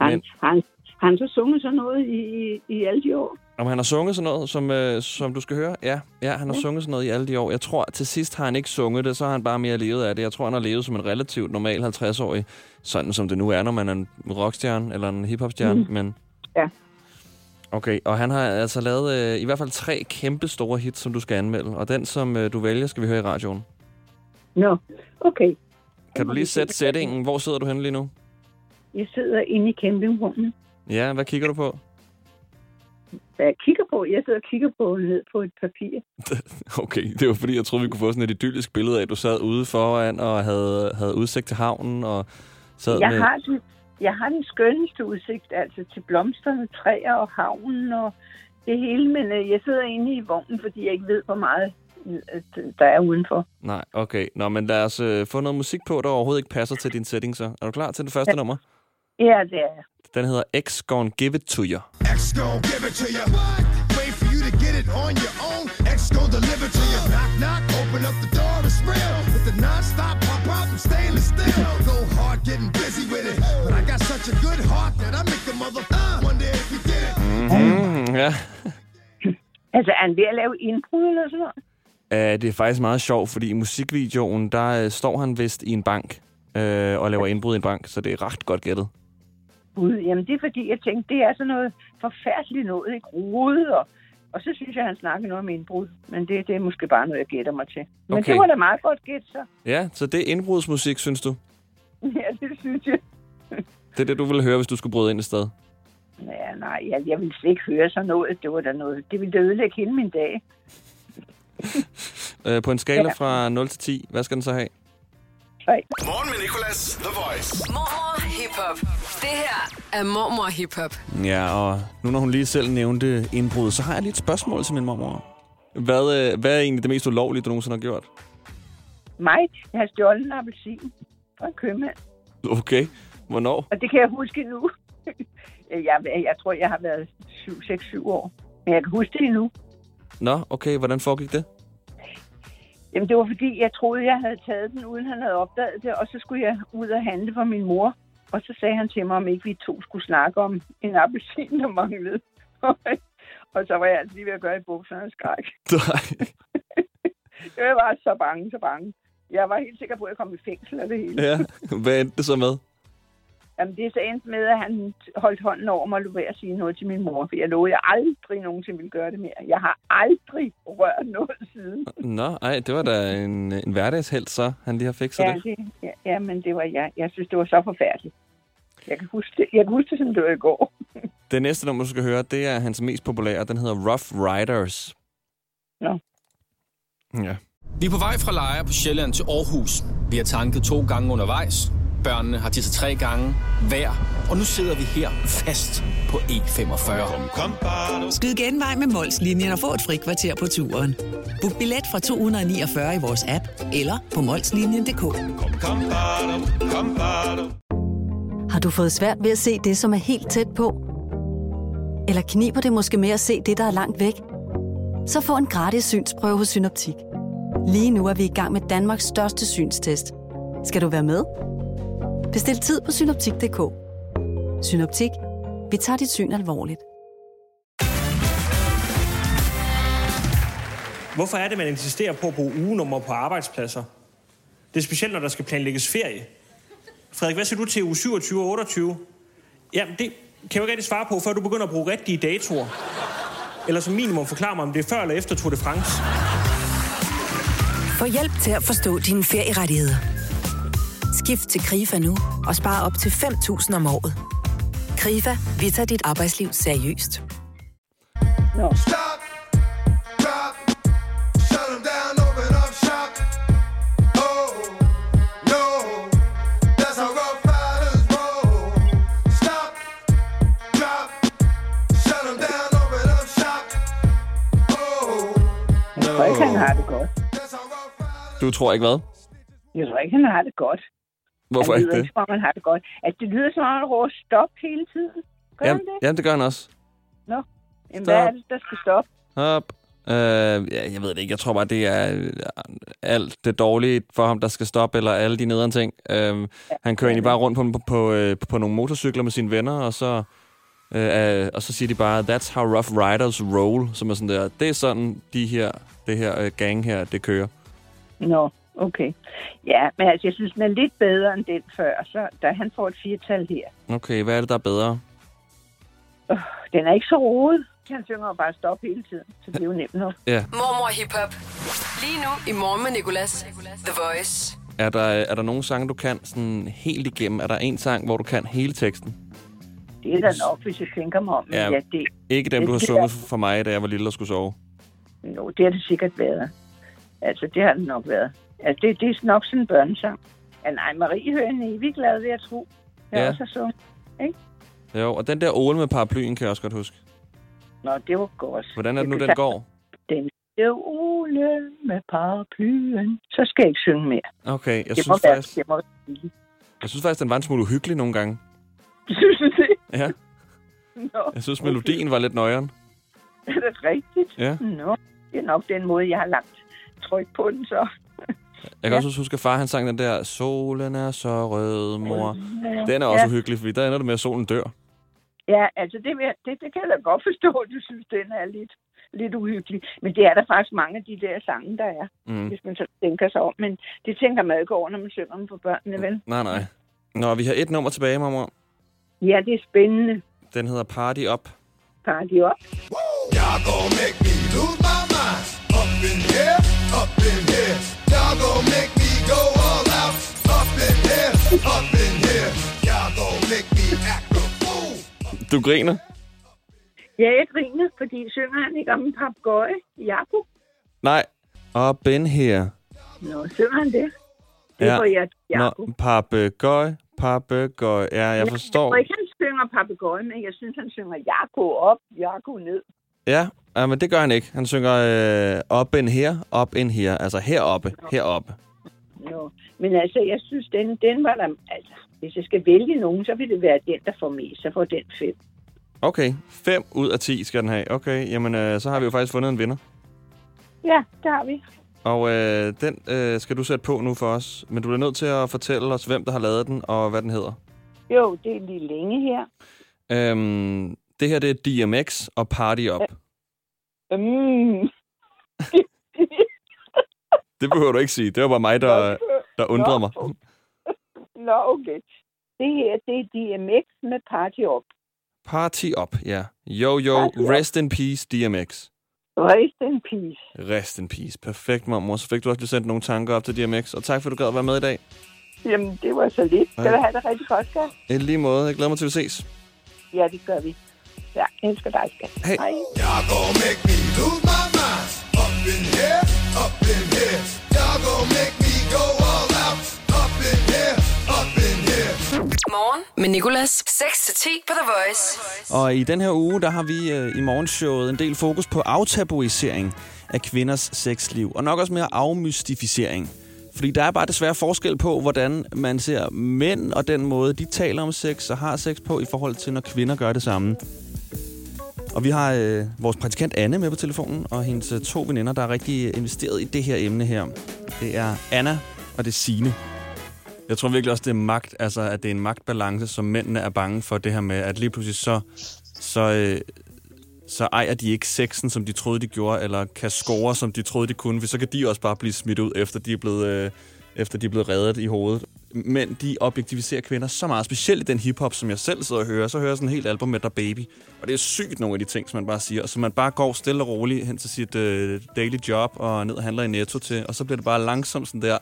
Han, Men- han, han så sunget sådan noget i, i, i alle de år. Om han har sunget sådan noget, som, øh, som du skal høre? Ja, ja han har Ja. sunget sådan noget i alle de år. Jeg tror, til sidst har han ikke sunget det, så har han bare mere levet af det. Jeg tror, han har levet som en relativt normal 50-årig, sådan som det nu er, når man er en rockstjerne eller en hiphopstjerne. Mm. Men Ja. Okay, og han har altså lavet øh, i hvert fald tre kæmpe store hits, som du skal anmelde. Og den, som øh, du vælger, skal vi høre i radioen. Nå, okay. Kan du lige sætte sætningen? Hvor sidder du henne lige nu? Jeg sidder inde i campingvognen. Ja, hvad kigger du på? Hvad jeg kigger på? Jeg sidder og kigger på ned på et papir. Okay, det var fordi, jeg troede, vi kunne få sådan et idyllisk billede af, at du sad ude foran og havde, havde udsigt til havnen og sad Jeg med... har, den, jeg har den skønneste udsigt, altså til blomsterne, træer og havnen og det hele, men øh, jeg sidder inde i vognen, fordi jeg ikke ved, hvor meget øh, der er udenfor. Nej, okay. Nå, men lad os øh, få noget musik på, der overhovedet ikke passer til din setting, så. Er du klar til det første ja. nummer? Ja, det er jeg. Den hedder X Gone Give It To You. X gon' give it to you. Wait for you to get it on your own. X gon' deliver to you. Knock, knock, open up the door, it's real. With the non-stop pop out and stainless steel. Go hard, getting busy with it. Such a good heart that I make the mother uh, wonder if you did. Mm-hmm, ja. Altså, er han ved at lave indbrud eller sådan noget? Uh, det er faktisk meget sjovt, fordi i musikvideoen, der uh, står han vist i en bank uh, og laver indbrud i en bank, så det er ret godt gættet. Gud, jamen det er fordi, jeg tænkte, det er sådan noget forfærdeligt noget, ikke? Rode og... Og så synes jeg, han snakkede noget om indbrud. Men det, det er måske bare noget, jeg gætter mig til. Men Okay. det var da meget godt gæt, så. Ja, så det er indbrudsmusik, synes du? Ja, det synes jeg. Det er det, du ville høre, hvis du skulle bryde ind et sted? Ja, nej, jeg, jeg ville slet ikke høre sådan noget. Det var da noget. Det ville ødelægge hele min dag. Uh, på en skala Ja. fra 0 til 10, hvad skal den så have? Morgen med Nicolas, The Voice. Mormor Hip Hop. Det her er Mormor Hip Hop. Ja, og nu når hun lige selv nævnte indbrud, så har jeg lige et spørgsmål til min mormor. Hvad, øh, hvad er egentlig det mest ulovlige, du nogensinde har gjort? Mig, jeg har stjålet en appelsin fra en købmand. Okay, hvornår? Og det kan jeg huske nu. jeg, jeg tror, jeg har været 7, 6, 7 år. Men jeg kan huske det endnu. Nå, okay, hvordan foregik det? Jamen, det var fordi, jeg troede, jeg havde taget den, uden han havde opdaget det. Og så skulle jeg ud og handle for min mor. Og så sagde han til mig, om ikke vi to skulle snakke om en appelsin, der manglede. og så var jeg altså lige ved at gøre i bukserne og skræk. Nej. Jeg var så bange, så bange. Jeg var helt sikker på, at jeg kom i fængsel af det hele. Ja, hvad endte det så med? Jamen, det er så endt med, at han holdt hånden over mig og ved at sige noget til min mor. For jeg lovede, at jeg aldrig nogensinde ville gøre det mere. Jeg har aldrig rørt noget siden. Nå, ej, det var da en, en hverdagshelt, så han lige har fikset Ja, det. det, ja, ja, men det var jeg. Jeg synes, det var så forfærdeligt. Jeg kan huske det, jeg kan huske det som det var i går. Det næste nummer, du skal høre, det er hans mest populære. Den hedder Rough Riders. Nå. Ja. Vi er på vej fra Lejre på Sjælland til Aarhus. Vi har tanket to gange undervejs. Børnene har tisset tre gange hver. Og nu sidder vi her fast på E45. Skyd genvej med Molslinjen og få et fri kvarter på turen. Book billet fra 249 i vores app eller på molslinjen.dk. Har du fået svært ved at se det, som er helt tæt på? Eller kniber det måske med at se det, der er langt væk? Så få en gratis synsprøve hos Synoptik. Lige nu er vi i gang med Danmarks største synstest. Skal du være med? Bestil tid på synoptik.dk. Synoptik. Vi tager dit syn alvorligt. Hvorfor er det, man insisterer på at bruge ugenummer på arbejdspladser? Det er specielt, når der skal planlægges ferie. Frederik, hvad siger du til uge 27 og 28? Jamen, det kan jeg jo ikke rigtig svare på, før du begynder at bruge rigtige datoer. Eller som minimum forklare mig, om det er før eller efter Tour de France. Få hjælp til at forstå dine ferierettigheder. Skift til KRIFA nu og spar op til 5.000 om året. KRIFA, vi tager dit arbejdsliv seriøst. No. Stop! Drop! Shut them down, open up shop! Oh, no! That's how rough riders roll! Stop! Drop! Shut them down, open up shop! Oh, no! Jeg han har det godt. Du tror ikke hvad? Jeg tror ikke, han har det godt. Hvorfor ikke det? Om han har det godt. Altså, det lyder som om, han råber stop hele tiden. Gør Jamen, det? jamen, det gør han også. Nå. Jamen, Stop. hvad er det, der skal stoppe? Hop. Øh, ja, jeg ved det ikke. Jeg tror bare, det er øh, alt det dårlige for ham, der skal stoppe, eller alle de nederen ting. Øh, han kører egentlig bare rundt på, på, på, øh, på nogle motorcykler med sine venner, og så, øh, øh, og så siger de bare, that's how rough riders roll, som er sådan der. Det er sådan, de her, det her øh, gang her, det kører. Nå, okay. Ja, men altså, jeg synes, den er lidt bedre end den før, så da han får et firtal her. Okay, hvad er det, der er bedre? Den er ikke så rodet. Han synger bare stop hele tiden, så det er jo nemt nok. Ja. Mormor Hip Hop. Lige nu i morgen med Nicolas. The Voice. Er der, er der nogle sange, du kan sådan helt igennem? Er der en sang, hvor du kan hele teksten? Det er da nok, hvis jeg tænker mig om. Men Ja, ja, det, Ikke dem, det- du har sunget er- for mig, da jeg var lille og skulle sove. Jo, det har det sikkert været. Altså, det har det nok været. Altså, det, det er nok sådan en børnesang. Ja, nej, Marie hører en evig glad ved at tro. Jeg Ja. også har sunget. Ikke? Jo, og den der Ole med paraplyen kan jeg også godt huske. Nå, det var godt. Hvordan er det nu, den jeg- går? Den der Ole med paraplyen. Så skal jeg ikke synge mere. Okay, jeg det synes, må være, faktisk, være. jeg synes faktisk, den var en smule uhyggelig nogle gange. Synes du det? Ja, Nå, jeg synes, melodien var lidt nøjeren. er det rigtigt? Ja. Nå, det er nok den måde, jeg har lagt tryk på den så. Jeg kan også huske, at far han sang den der, Solen er så rød, mor. Ja. Den er også Ja. uhyggelig, fordi der ender det med, at solen dør. Ja, altså det, det, det kan jeg da godt forstå, at du synes, den er lidt, lidt uhyggelig. Men det er der faktisk mange af de der sange, der er, Mm. hvis man så tænker sig om. Men det tænker man jo ikke over, når man synger dem for børnene, vel? Nej, nej. Nå, vi har et nummer tilbage, mormor. Ja, det er spændende. Den hedder Party Up. Party op. Y'all gon' make me lose my mind. Up in here, up in here. Y'all gon' make me go all out. Up in here, up in here. Y'all gon' make me act a fool. Du griner? Ja, jeg griner, fordi synger han ikke om en papegøje, Jakob? Nej. Up in here. Nå, synger han det? Det får jeg, Jakob. Nå, papegøj, papegøj. Ja, jeg Jeg forstår. tror ikke, han synger papegøje, men jeg synes, han synger Jakob op, Jakob ned. Ja, ja, men det gør han ikke. Han synger øh, up in here, up in here. Altså heroppe, heroppe. Nå. Men altså, jeg synes, den, den var der... Altså, hvis jeg skal vælge nogen, så vil det være den, der får mest. Så får den fem. Okay, 5 ud af 10 skal den have. Okay, jamen øh, så har vi jo faktisk fundet en vinder. Ja, der har vi. Og øh, den øh, skal du sætte på nu for os. Men du er nødt til at fortælle os, hvem der har lavet den, og hvad den hedder. Jo, det er lige længe her. Øhm, det her det er DMX og Party Up. Mm. Det behøver du ikke sige. Det var bare mig, der, der undrede mig. Nå, okay. Det her, det er DMX med Party Up. Party Up, ja. Yo, yo, Party Up. rest in peace, DMX. Rest in peace. Rest in peace. Perfekt, mormor. Så fik du også lige sendt nogle tanker op til DMX. Og tak, for at du gad at være med i dag. Jamen, det var så lidt. Skal Ja. du have det rigtig godt, skat? I lige måde. Jeg glæder mig til, at vi ses. Ja, det gør vi. Ja, jeg elsker dig, skat. Hey. Hej. Y'all gon' make me lose my mind. Up in here, up in here. Y'all gon' make me go all out. Up in here, up in here. Morgen med Nicolas. 6-10 på The Voice. Og i den her uge, der har vi øh, i morgenshowet en del fokus på aftabuisering af kvinders sexliv. Og nok også mere afmystificering. Fordi der er bare desværre forskel på, hvordan man ser mænd og den måde, de taler om sex og har sex på, i forhold til, når kvinder gør det samme. Og vi har øh, vores praktikant Anne med på telefonen, og hendes øh, to veninder, der er rigtig investeret i det her emne her. Det er Anna, og det er Signe. Jeg tror virkelig også, det er magt, altså at det er en magtbalance, som mændene er bange for det her med, at lige pludselig så, så, øh, så ejer de ikke sexen, som de troede, de gjorde, eller kan score, som de troede, de kunne, for så kan de også bare blive smidt ud, efter de er blevet, øh, efter de er blevet reddet i hovedet. Men de objektiviserer kvinder så meget, specielt i den hiphop, som jeg selv sidder og hører. Så hører jeg sådan en helt album med Der Baby. Og det er sygt nogle af de ting, som man bare siger. Og så man bare går stille og roligt hen til sit øh, daily job og ned og handler i Netto til. Og så bliver det bare langsomt sådan der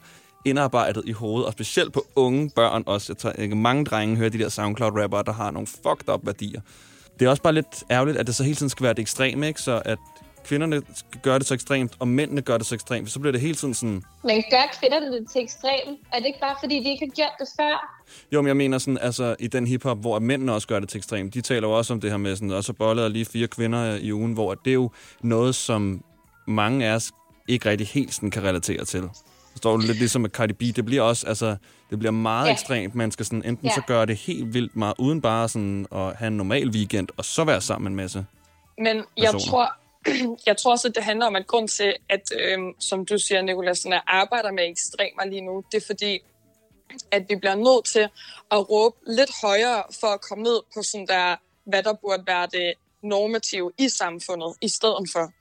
indarbejdet i hovedet, og specielt på unge børn også. Jeg tager, ikke mange drenge hører de der SoundCloud-rappere, der har nogle fucked up værdier. Det er også bare lidt ærgerligt, at det så hele tiden skal være det ekstreme, ikke? Så at kvinderne gøre det så ekstremt, og mændene gør det så ekstremt, så bliver det hele tiden sådan... Men gør kvinderne det til ekstrem? Er det ikke bare, fordi de ikke har gjort det før? Jo, men jeg mener sådan, altså i den hiphop, hvor mændene også gør det til ekstremt, de taler jo også om det her med sådan, også bollet lige fire kvinder i ugen, hvor det er jo noget, som mange af os ikke rigtig helt sådan kan relatere til. Står lidt ligesom med Cardi B. Det bliver også, altså, det bliver meget Ja. ekstremt. Man skal sådan, enten Ja. så gøre det helt vildt meget, uden bare sådan at have en normal weekend, og så være sammen med en masse. Men jeg personer. tror, jeg tror også, at det handler om, at grund til, at, øhm, som du siger, Nicolas, sådan, at arbejder med ekstremer lige nu, det er fordi, at vi bliver nødt til at råbe lidt højere for at komme ned på sådan der, hvad der burde være det normative i samfundet, i stedet for.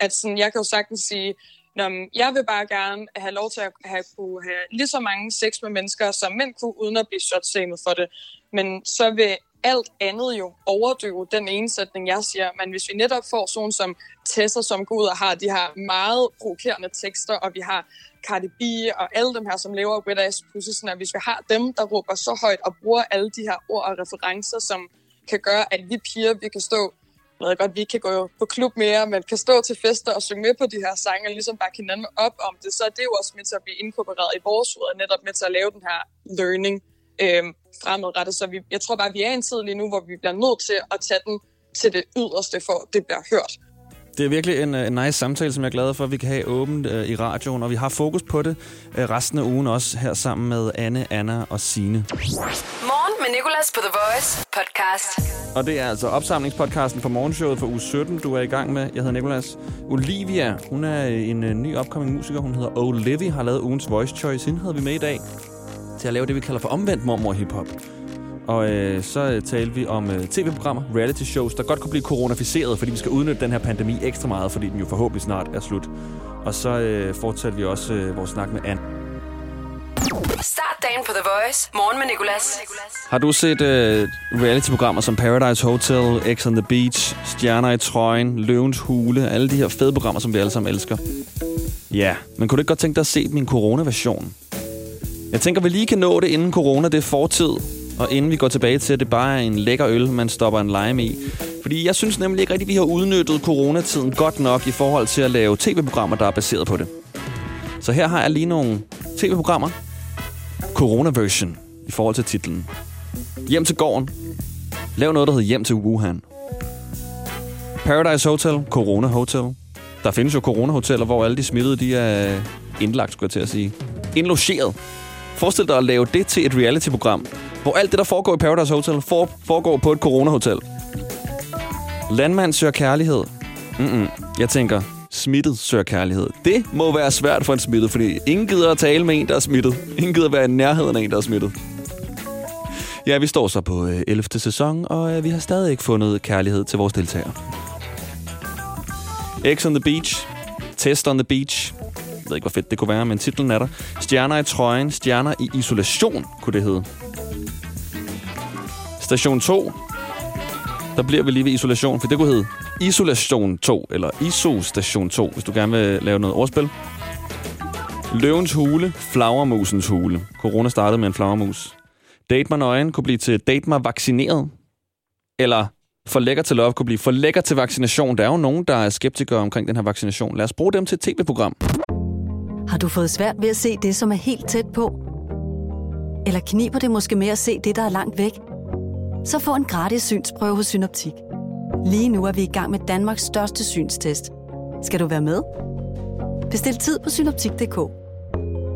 At sådan, jeg kan jo sagtens sige, Nå, men jeg vil bare gerne have lov til at have, kunne have lige så mange sex med mennesker, som mænd kunne, uden at blive shot for det. Men så vil alt andet jo overdøve den ene sætning, jeg siger. Men hvis vi netop får sådan som Tessa, som går ud og har de her meget provokerende tekster, og vi har Cardi B og alle dem her, som lever wet ass pussy, sådan at hvis vi har dem, der råber så højt og bruger alle de her ord og referencer, som kan gøre, at vi piger, vi kan stå jeg ved godt, vi kan gå på klub mere, men kan stå til fester og synge med på de her sange, og ligesom bakke hinanden op om det, så er det jo også med til at blive inkorporeret i vores hoved, og netop med til at lave den her learning øh, fremadrettet. Så vi, jeg tror bare, vi er i en tid lige nu, hvor vi bliver nødt til at tage den til det yderste, for det bliver hørt. Det er virkelig en, øh, en nice samtale, som jeg er glad for, at vi kan have åbent øh, i radioen, og vi har fokus på det øh, resten af ugen også her sammen med Anne, Anna og Sine. Morgen med Nicolas på The Voice podcast. Og det er altså opsamlingspodcasten for morgenshowet for uge 17, du er i gang med. Jeg hedder Nikolas. Olivia, hun er en uh, ny upcoming musiker. Hun hedder Olivia, har lavet ugens voice choice. Hende havde vi med i dag til at lave det, vi kalder for omvendt mormor hiphop. Og øh, så øh, talte vi om øh, tv-programmer, reality shows, der godt kunne blive coronaficeret, fordi vi skal udnytte den her pandemi ekstra meget, fordi den jo forhåbentlig snart er slut. Og så øh, fortsatte vi også øh, vores snak med Anne. Start dagen på The Voice. Morgen med Nicolas. Har du set øh, reality-programmer som Paradise Hotel, X on the Beach, Stjerner i trøjen, Løvens Hule, alle de her fede programmer, som vi alle sammen elsker? Ja, men kunne du ikke godt tænke dig at se min corona-version? Jeg tænker, vi lige kan nå det, inden corona det er fortid, og inden vi går tilbage til, at det bare er en lækker øl, man stopper en lime i. Fordi jeg synes nemlig ikke rigtigt, vi har udnyttet coronatiden godt nok i forhold til at lave tv-programmer, der er baseret på det. Så her har jeg lige nogle tv-programmer, Corona-version i forhold til titlen. Hjem til gården. Lav noget, der hedder Hjem til Wuhan. Paradise Hotel, Corona Hotel. Der findes jo Corona-hoteller, hvor alle de smittede, de er indlagt, skulle jeg til at sige. Indlogeret. Forestil dig at lave det til et reality-program, hvor alt det, der foregår i Paradise Hotel, for, foregår på et Corona-hotel. Landmand søger kærlighed. Mm-mm. Jeg tænker, smittet søger kærlighed. Det må være svært for en smittet, fordi ingen gider at tale med en, der er smittet. Ingen gider at være i nærheden af en, der er smittet. Ja, vi står så på øh, 11. sæson, og øh, vi har stadig ikke fundet kærlighed til vores deltagere. X on the Beach. Test on the Beach. Jeg ved ikke, hvor fedt det kunne være, men titlen er der. Stjerner i trøjen. Stjerner i isolation, kunne det hedde. Station 2. Der bliver vi lige ved isolation, for det kunne hedde Isolation 2, eller ISO Station 2, hvis du gerne vil lave noget ordspil. Løvens hule, flagermusens hule. Corona startede med en flagermus. Date mig nøgen kunne blive til date mig vaccineret. Eller for lækker til love kunne blive for lækker til vaccination. Der er jo nogen, der er skeptikere omkring den her vaccination. Lad os bruge dem til et tv-program. Har du fået svært ved at se det, som er helt tæt på? Eller kniber det måske med at se det, der er langt væk? Så få en gratis synsprøve hos Synoptik. Lige nu er vi i gang med Danmarks største synstest. Skal du være med? Bestil tid på synoptik.dk.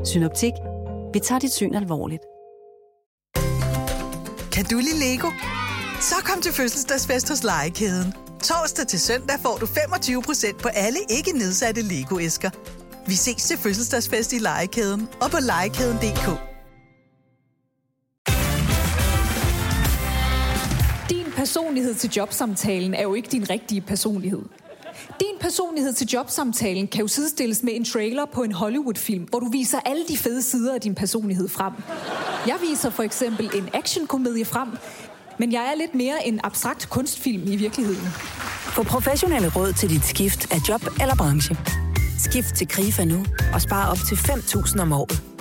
Synoptik. Vi tager dit syn alvorligt. Kan du lide Lego? Så kom til fødselsdagsfest hos Legekæden. Torsdag til søndag får du 25% på alle ikke nedsatte Lego-æsker. Vi ses til fødselsdagsfest i Legekæden og på legekæden.dk. personlighed til jobsamtalen er jo ikke din rigtige personlighed. Din personlighed til jobsamtalen kan jo sidestilles med en trailer på en Hollywood-film, hvor du viser alle de fede sider af din personlighed frem. Jeg viser for eksempel en actionkomedie frem, men jeg er lidt mere en abstrakt kunstfilm i virkeligheden. Få professionelle råd til dit skift af job eller branche. Skift til KRIFA nu og spar op til 5.000 om året.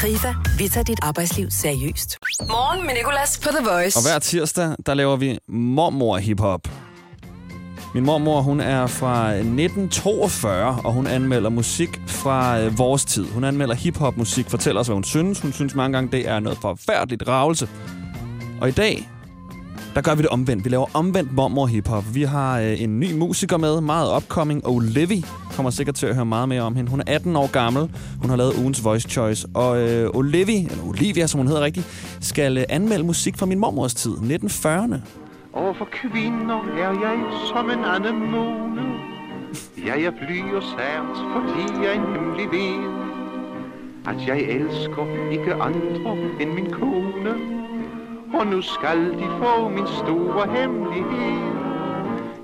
KRIFA, vi tager dit arbejdsliv seriøst. Morgen med Nicolas på The Voice. Og hver tirsdag, der laver vi mormor hiphop. Min mormor, hun er fra 1942, og hun anmelder musik fra øh, vores tid. Hun anmelder hiphop musik, fortæller os, hvad hun synes. Hun synes mange gange, det er noget forfærdeligt ravelse. Og i dag, der gør vi det omvendt. Vi laver omvendt mormor hiphop. Vi har øh, en ny musiker med, meget upcoming, Olivia. Kommer sikkert til at høre meget mere om hende. Hun er 18 år gammel. Hun har lavet ugens Voice Choice. Og øh, Olivia, eller Olivia, som hun hedder rigtigt, skal øh, anmelde musik fra min mormors tid, 1940'erne. Og for kvinder er jeg som en anemone. Jeg er bly og sært, fordi jeg nemlig ved. At jeg elsker ikke andre end min kone. Og nu skal de få min store hemmelighed.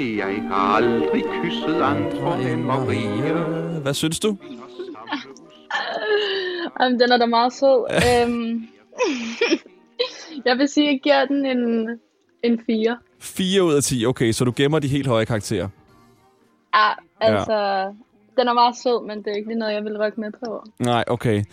Jeg har aldrig kysset andre end Maria. Hvad synes du? Jamen, den er da meget sød. øhm, jeg vil sige, at jeg giver den en, en 4. 4 ud af 10. Okay, så du gemmer de helt høje karakterer. Ja, altså, ja. Den er meget sød, men det er ikke lige noget, jeg vil rykke med på. Nej, okay.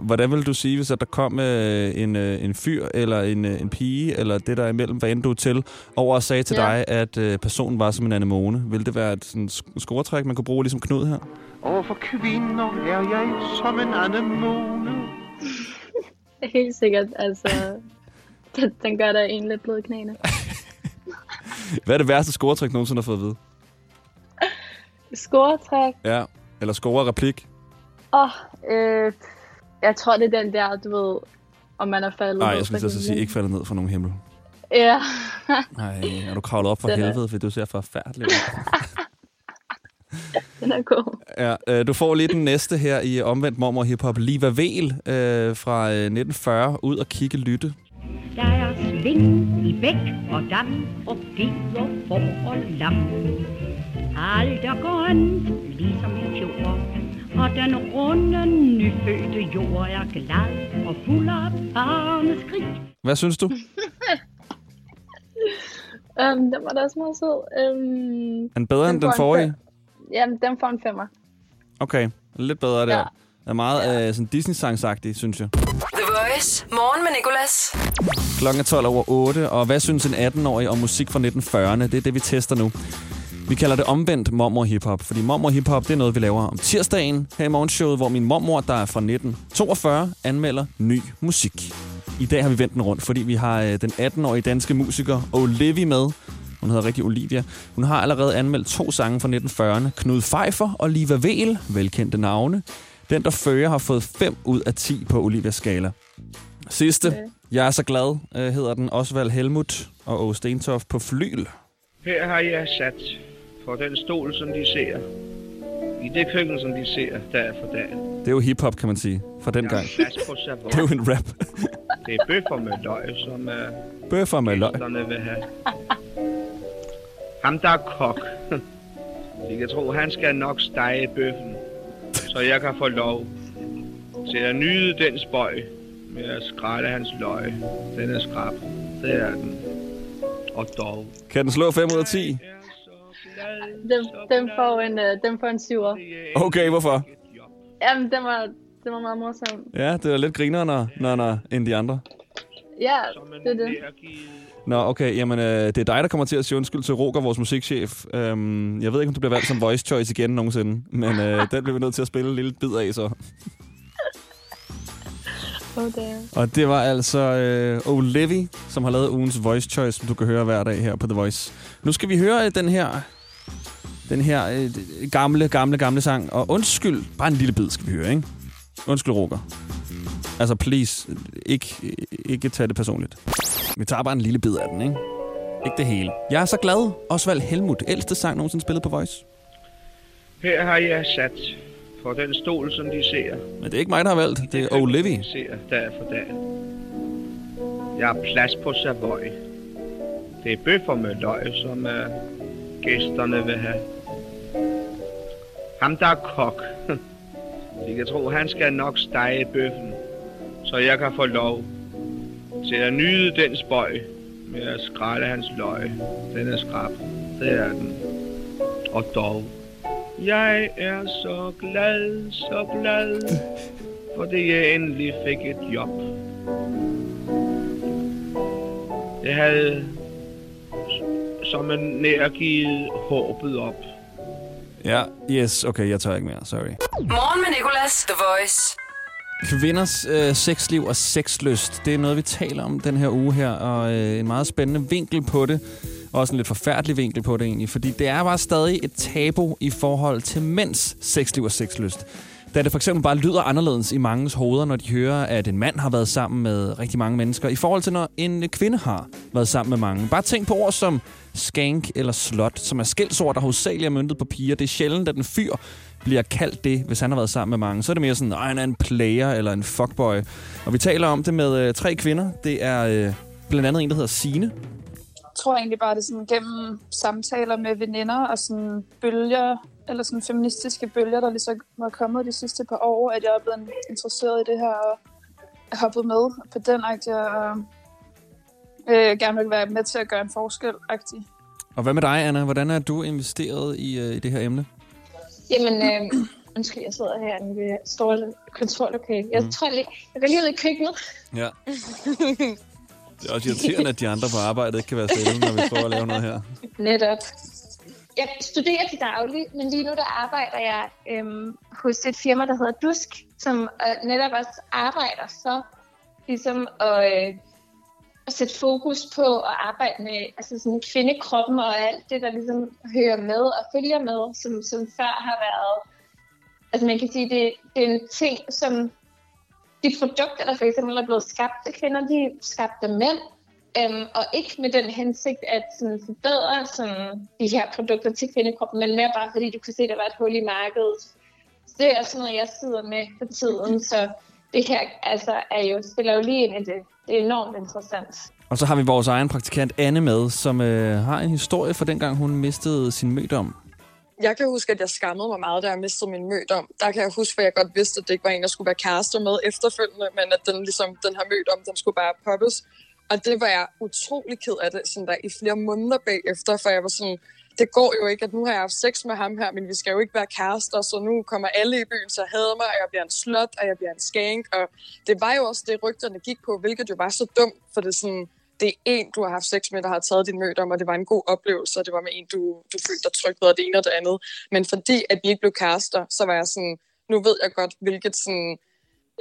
Hvordan vil du sige, hvis at der kom øh, en, øh, en fyr eller en, øh, en pige, eller det der er imellem, hvad end du er til, over og sagde til Ja. dig, at personen var som en anemone? Vil det være et sådan, scoretræk, man kunne bruge ligesom Knud her? Og for kvinder er jeg som en anemone. Helt sikkert, altså, den, den gør der en lidt blød knæene. Hvad er det værste scoretræk, nogensinde har fået at vide? Scoretræk. Ja, eller score-replik? Åh, oh, øh, jeg tror, det er den der, du ved, om man er faldet Nej, jeg skulle til at sige, ikke faldet ned fra nogen himmel. Ja. Nej, er du kravlet op for Den er- helvede, for du ser forfærdelig ud. den er god. Ja, øh, du får lige den næste her i Omvendt Mormor Hip-Hop. Liva Vel øh, fra øh, 1940. Ud og kigge lytte. Der er sving i bæk og dam og bier, får og lam. Alt er grønt, ligesom i fjor, og den runde, nyfødte jord er glad og fuld af barneskrig. Hvad synes du? Um, den var da også meget sød. Um, Er den bedre end den får en forrige? fem- Jamen, den får en femmer. Okay, lidt bedre der. Ja. Ja. Er meget øh, sådan Disney-sangsagtig, synes jeg. The Voice. Morgen med Nicolas. Klokken er 12 over 8, og hvad synes en 18-årig om musik fra 1940'erne? Det er det, vi tester nu. Vi kalder det omvendt mormor hiphop, fordi mormor hiphop det er noget, vi laver om tirsdagen her i morgenshowet, hvor min mormor, der er fra 1942, anmelder ny musik. I dag har vi vendt den rundt, fordi vi har øh, den 18-årige danske musiker Olivia med. Hun hedder rigtig Olivia. Hun har allerede anmeldt to sange fra 1940'erne. Knud Pfeiffer og Liva Vel, velkendte navne. Den, der fører, har fået 5 ud af 10 på Olivias skala. Sidste, Okay. Jeg er så glad, øh, hedder den Osvald Helmut og Åge Stentoft på flyl. Her har jeg sat på den stol, som de ser. I det køkken, som de ser dag for dag. Det er jo hiphop, kan man sige, fra den gang. Det er jo en rap. Det er bøffer med løg, som uh, Bøffer med løg. vil have. Ham, der er kok. De kan tro, han skal nok stege bøffen, så jeg kan få lov til at nyde den spøj med at skrælle hans løg. Den er skrab. Det er den. Og dog. Kan den slå 5 ud af 10? Den, den, får en, øh, den får en syver. Okay, hvorfor? Jamen, den var, den var meget morsom. Ja, det er lidt grinere, når, når, når, end de andre. Ja, det er det. Nå, okay, jamen øh, det er dig, der kommer til at sige undskyld til Roger, vores musikchef. Øhm, jeg ved ikke, om du bliver valgt som voice choice igen nogensinde, men øh, den bliver vi nødt til at spille en lille bid af så. Damn. Og det var altså øh, Olivia, som har lavet ugens voice choice, som du kan høre hver dag her på The Voice. Nu skal vi høre øh, den her, den her øh, gamle, gamle, gamle sang. Og undskyld, bare en lille bid skal vi høre, ikke? Undskyld, Roger. Altså, please, ikke, ikke tage det personligt. Vi tager bare en lille bid af den, ikke? Ikke det hele. Jeg er så glad. Osvald Helmut, ældste sang nogensinde spillet på Voice. Her har jeg sat på den stol, som de ser. Men det er ikke mig, der har valgt. Det er Olivia. ser dag for dag. Jeg har plads på Savoy. Det er bøffer med løg, som uh, gæsterne vil have. Ham, der er kok. De kan tro, han skal nok stege bøffen, så jeg kan få lov til at nyde den spøj med at skrælle hans løg. Den er skrab. Det er den. Og dog. Jeg er så glad, så glad, fordi jeg endelig fik et job. Jeg havde som en nærgivet håbet op. Ja, yes, okay, jeg tør ikke mere, sorry. Morgen med Nicolas, The Voice. Kvinders øh, sexliv og sexlyst, det er noget, vi taler om den her uge her, og øh, en meget spændende vinkel på det. Også en lidt forfærdelig vinkel på det egentlig, fordi det er bare stadig et tabu i forhold til mænds sexliv og sexlyst. Da det for eksempel bare lyder anderledes i mangens hoveder, når de hører, at en mand har været sammen med rigtig mange mennesker, i forhold til når en kvinde har været sammen med mange. Bare tænk på ord som skank eller slot, som er skældsord, der hovedsageligt er myndet på piger. Det er sjældent, at den fyr bliver kaldt det, hvis han har været sammen med mange. Så er det mere sådan, at han er en player eller en fuckboy. Og vi taler om det med øh, tre kvinder. Det er øh, blandt andet en, der hedder Sine. Jeg tror egentlig bare, det er sådan gennem samtaler med veninder og sådan bølger, eller sådan feministiske bølger, der ligesom var kommet de sidste par år, at jeg er blevet interesseret i det her og hoppet med på den, aktie og øh, gerne vil være med til at gøre en forskel. -agtig. Og hvad med dig, Anna? Hvordan er du investeret i, øh, i det her emne? Jamen, øh, undskyld, jeg sidder her ved store kontorlokale. Jeg Mm. tror lige, jeg går lige ud i køkkenet. Ja. Det er også irriterende, at de andre på arbejdet ikke kan være stille, når vi prøver at lave noget her. Netop. Jeg studerer til daglig, men lige nu der arbejder jeg øhm, hos et firma, der hedder Dusk, som øh, netop også arbejder for ligesom at, øh, at sætte fokus på at arbejde med altså sådan kvindekroppen og alt det, der ligesom hører med og følger med, som, som før har været... Altså man kan sige, det, det er en ting, som de produkter, der for eksempel er blevet skabt af kvinder, de er skabt af mænd, øhm, og ikke med den hensigt at sådan, forbedre sådan, de her produkter til kvindekroppen, men mere bare fordi du kunne se, at der var et hul i markedet. Så det er sådan noget, jeg sidder med for tiden, så det her altså, er jo, spiller jo lige ind i det. Det er enormt interessant. Og så har vi vores egen praktikant Anne med, som øh, har en historie fra dengang, hun mistede sin mødom. Jeg kan huske, at jeg skammede mig meget, da jeg mistede min mødom. Der kan jeg huske, for jeg godt vidste, at det ikke var en, der skulle være kærester med efterfølgende, men at den, ligesom, den her mødom, den skulle bare poppes. Og det var jeg utrolig ked af det, sådan der i flere måneder bagefter, for jeg var sådan, det går jo ikke, at nu har jeg haft sex med ham her, men vi skal jo ikke være kærester, så nu kommer alle i byen til at hade mig, og jeg bliver en slot, og jeg bliver en skank, og det var jo også det, rygterne gik på, hvilket jo var så dumt, for det er sådan, det er en, du har haft sex med, der har taget din mødom, og det var en god oplevelse, og det var med en, du, du følte dig tryg ved, og det ene og det andet. Men fordi, at vi ikke blev kærester, så var jeg sådan, nu ved jeg godt, hvilket sådan,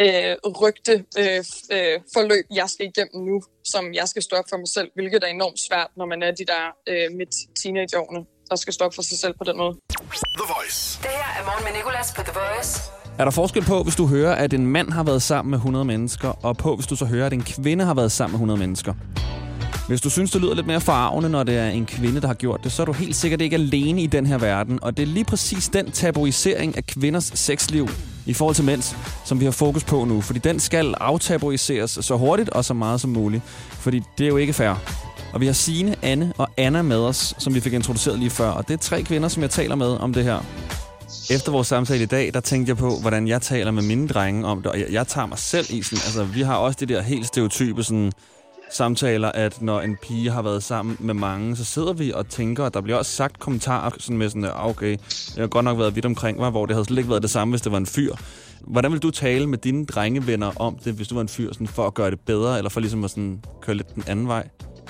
øh, rygte øh, øh, forløb, jeg skal igennem nu, som jeg skal stå op for mig selv, hvilket er enormt svært, når man er de der øh, midt teenageårene, der skal stå op for sig selv på den måde. The Voice. Det her er morgen med Nicolas på The Voice. Er der forskel på, hvis du hører, at en mand har været sammen med 100 mennesker, og på, hvis du så hører, at en kvinde har været sammen med 100 mennesker? Hvis du synes, det lyder lidt mere forarvende, når det er en kvinde, der har gjort det, så er du helt sikkert ikke alene i den her verden. Og det er lige præcis den tabuisering af kvinders sexliv i forhold til mænds, som vi har fokus på nu. Fordi den skal aftaboriseres så hurtigt og så meget som muligt. Fordi det er jo ikke fair. Og vi har Sine, Anne og Anna med os, som vi fik introduceret lige før. Og det er tre kvinder, som jeg taler med om det her. Efter vores samtale i dag, der tænkte jeg på, hvordan jeg taler med mine drenge om det. Og jeg, jeg tager mig selv i sådan, altså vi har også det der helt stereotype sådan, samtaler, at når en pige har været sammen med mange, så sidder vi og tænker, og der bliver også sagt kommentarer sådan med sådan, ah, okay, jeg har godt nok været vidt omkring mig, hvor det havde slet ikke været det samme, hvis det var en fyr. Hvordan vil du tale med dine drengevenner om det, hvis du var en fyr, sådan for at gøre det bedre, eller for ligesom at sådan køre lidt den anden vej?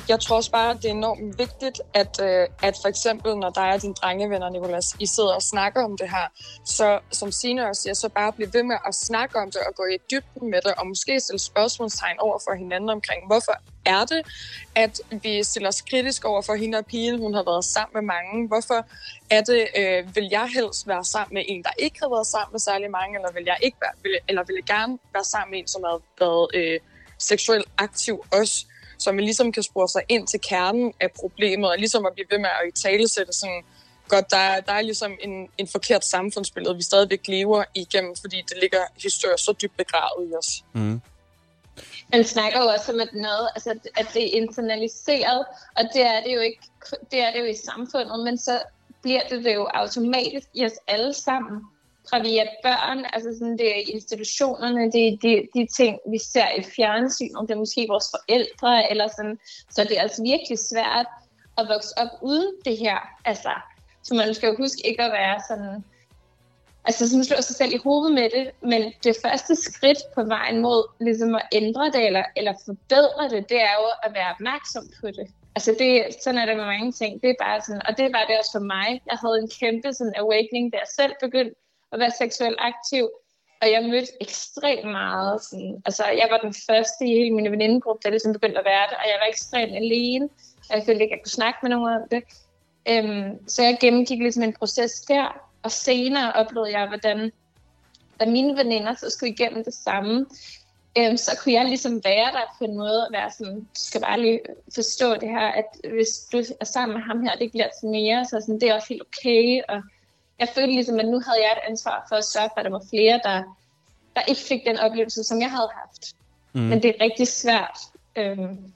Jeg tror også bare, at det er enormt vigtigt, at, øh, at for eksempel, når dig og dine drengevenner, Nicolas, I sidder og snakker om det her, så som Signe også siger, så bare blive ved med at snakke om det og gå i dybden med det, og måske stille spørgsmålstegn over for hinanden omkring, hvorfor er det, at vi stiller os kritisk over for hende og pigen, hun har været sammen med mange. Hvorfor er det, øh, vil jeg helst være sammen med en, der ikke har været sammen med særlig mange, eller vil jeg, ikke være, vil, eller vil jeg gerne være sammen med en, som har været øh, seksuelt aktiv også? Så man ligesom kan spore sig ind til kernen af problemet, og ligesom at blive ved med at i tale sætte sådan, godt, der, der er ligesom en, en forkert samfundsbillede, vi stadigvæk lever igennem, fordi det ligger historisk så dybt begravet i os. Mm. Man snakker jo også om, at, noget, altså, at det er internaliseret, og det er det, jo ikke, det er det jo i samfundet, men så bliver det, det jo automatisk i os alle sammen. Fra vi er børn, altså sådan, det er institutionerne, det er de, de ting, vi ser i fjernsynet, det er måske vores forældre, eller sådan. Så det er altså virkelig svært at vokse op uden det her. Altså, så man skal jo huske ikke at være sådan altså sådan slå sig selv i hovedet med det, men det første skridt på vejen mod ligesom at ændre det eller, eller forbedre det, det er jo at være opmærksom på det. Altså det, sådan er det med mange ting. Det er bare sådan, og det var det også for mig. Jeg havde en kæmpe sådan awakening, da jeg selv begyndte at være seksuelt aktiv. Og jeg mødte ekstremt meget. Sådan, altså jeg var den første i hele min venindegruppe, der ligesom begyndte at være det, og jeg var ekstremt alene. og jeg følte ikke, jeg kunne snakke med nogen om det. Øhm, så jeg gennemgik ligesom en proces der, og senere oplevede jeg, hvordan da mine veninder så skulle igennem det samme, øhm, så kunne jeg ligesom være der på en måde og være sådan, du skal bare lige forstå det her, at hvis du er sammen med ham her, det bliver til mere, så sådan, det er også helt okay, og jeg følte ligesom, at nu havde jeg et ansvar for at sørge for, at der var flere, der, der ikke fik den oplevelse, som jeg havde haft. Mm. Men det er rigtig svært. Øhm,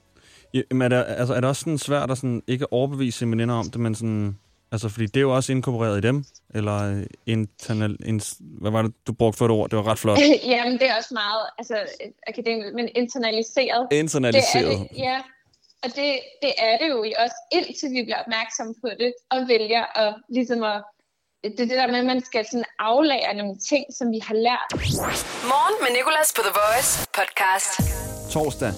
Ja, men er, der, altså, er det også sådan svært at sådan, ikke overbevise sine veninder om det, men sådan... Altså, fordi det er jo også inkorporeret i dem, eller øh, internal... In, hvad var det, du brugte for et ord? Det var ret flot. Jamen, det er også meget altså, akademisk, men internaliseret. Internaliseret. Det er det, ja, og det, det er det jo i os, indtil vi bliver opmærksomme på det, og vælger at ligesom at det er det der med, at man skal sådan aflære nogle ting, som vi har lært. Morgen med Nicolas på The Voice podcast. Torsdag